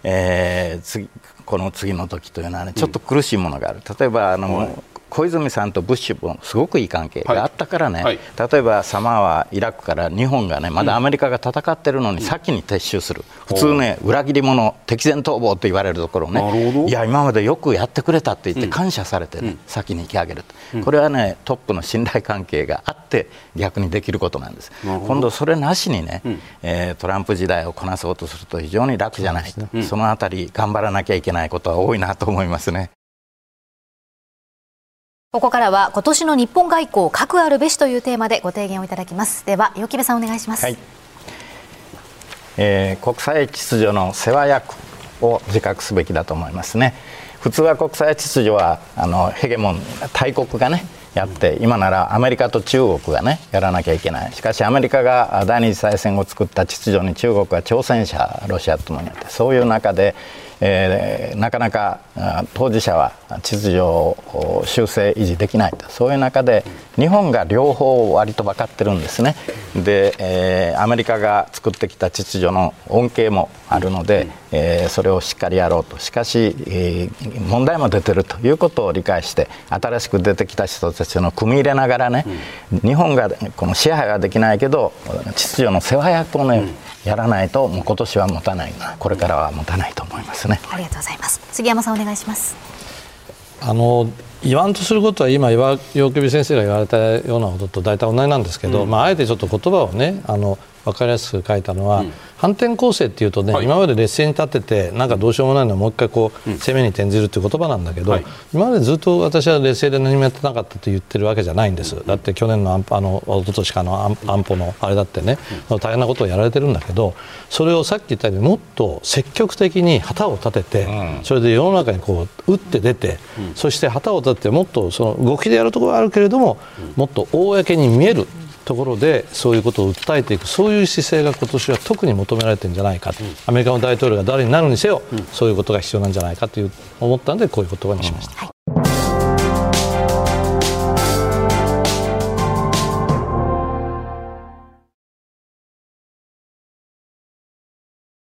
えー、次この次の時というのはね、ちょっと苦しいものがある。例えばあの、小泉さんとブッシュもすごくいい関係があったからね、はい。はい、例えばサマーはイラクから日本がねまだアメリカが戦ってるのに先に撤収する、うん、普通ね裏切り者敵前逃亡と言われるところをねいや今までよくやってくれたって言って感謝されてね、うん、先に引き上げると、うん、これはねトップの信頼関係があって逆にできることなんです。今度それなしにね、うん、えー、トランプ時代をこなそうとすると非常に楽じゃないそ、ね,、そのあたり頑張らなきゃいけないことは多いなと思いますね。
ここからは今年の日本外交核あるべしというテーマでご提言をいただきます。では与木部さんお願いします、はい、
えー、国際秩序の世話役を自覚すべきだと思いますね。普通は国際秩序はあのヘゲモン大国がねやって今ならアメリカと中国がねやらなきゃいけない。しかしアメリカが第二次大戦を作った秩序に中国は挑戦者ロシアともにあってそういう中でえー、なかなか当事者は秩序を修正維持できないと。そういう中で日本が両方割と分かってるんですね。で、えー、アメリカが作ってきた秩序の恩恵もあるので、えー、それをしっかりやろうと。しかし、えー、問題も出てるということを理解して新しく出てきた人たちの組み入れながらね、日本がこの支配はできないけど秩序の世話役をね、やらないともう今年は持たない。これからは持たないと思いますね。
ありがとうございます。杉山さんお願いします。
あの言わんとすることは今岩首先生が言われたようなことと大体同じなんですけど、うん、まあ、あえてちょっと言葉をねあの分かりやすく書いたのは、うん、反転攻勢っていうとね、はい、今まで劣勢に立ててなんかどうしようもないのをもう一回こう、攻めに転じるっていう言葉なんだけど、はい、今までずっと私は劣勢で何もやってなかったと言ってるわけじゃないんです、だって去年の安あの一昨年かの安保のあれだってね、大変なことをやられてるんだけどそれをさっき言ったようにもっと積極的に旗を立てて、それで世の中にこう打って出て、そして旗を立ててもっとその動きでやるところがあるけれども、もっと公に見える。ところでそういうことを訴えていくそういう姿勢が今年は特に求められてるんじゃないか、うん、アメリカの大統領が誰になるにせよ、うん、そういうことが必要なんじゃないかという思ったのでこういう言葉にしました。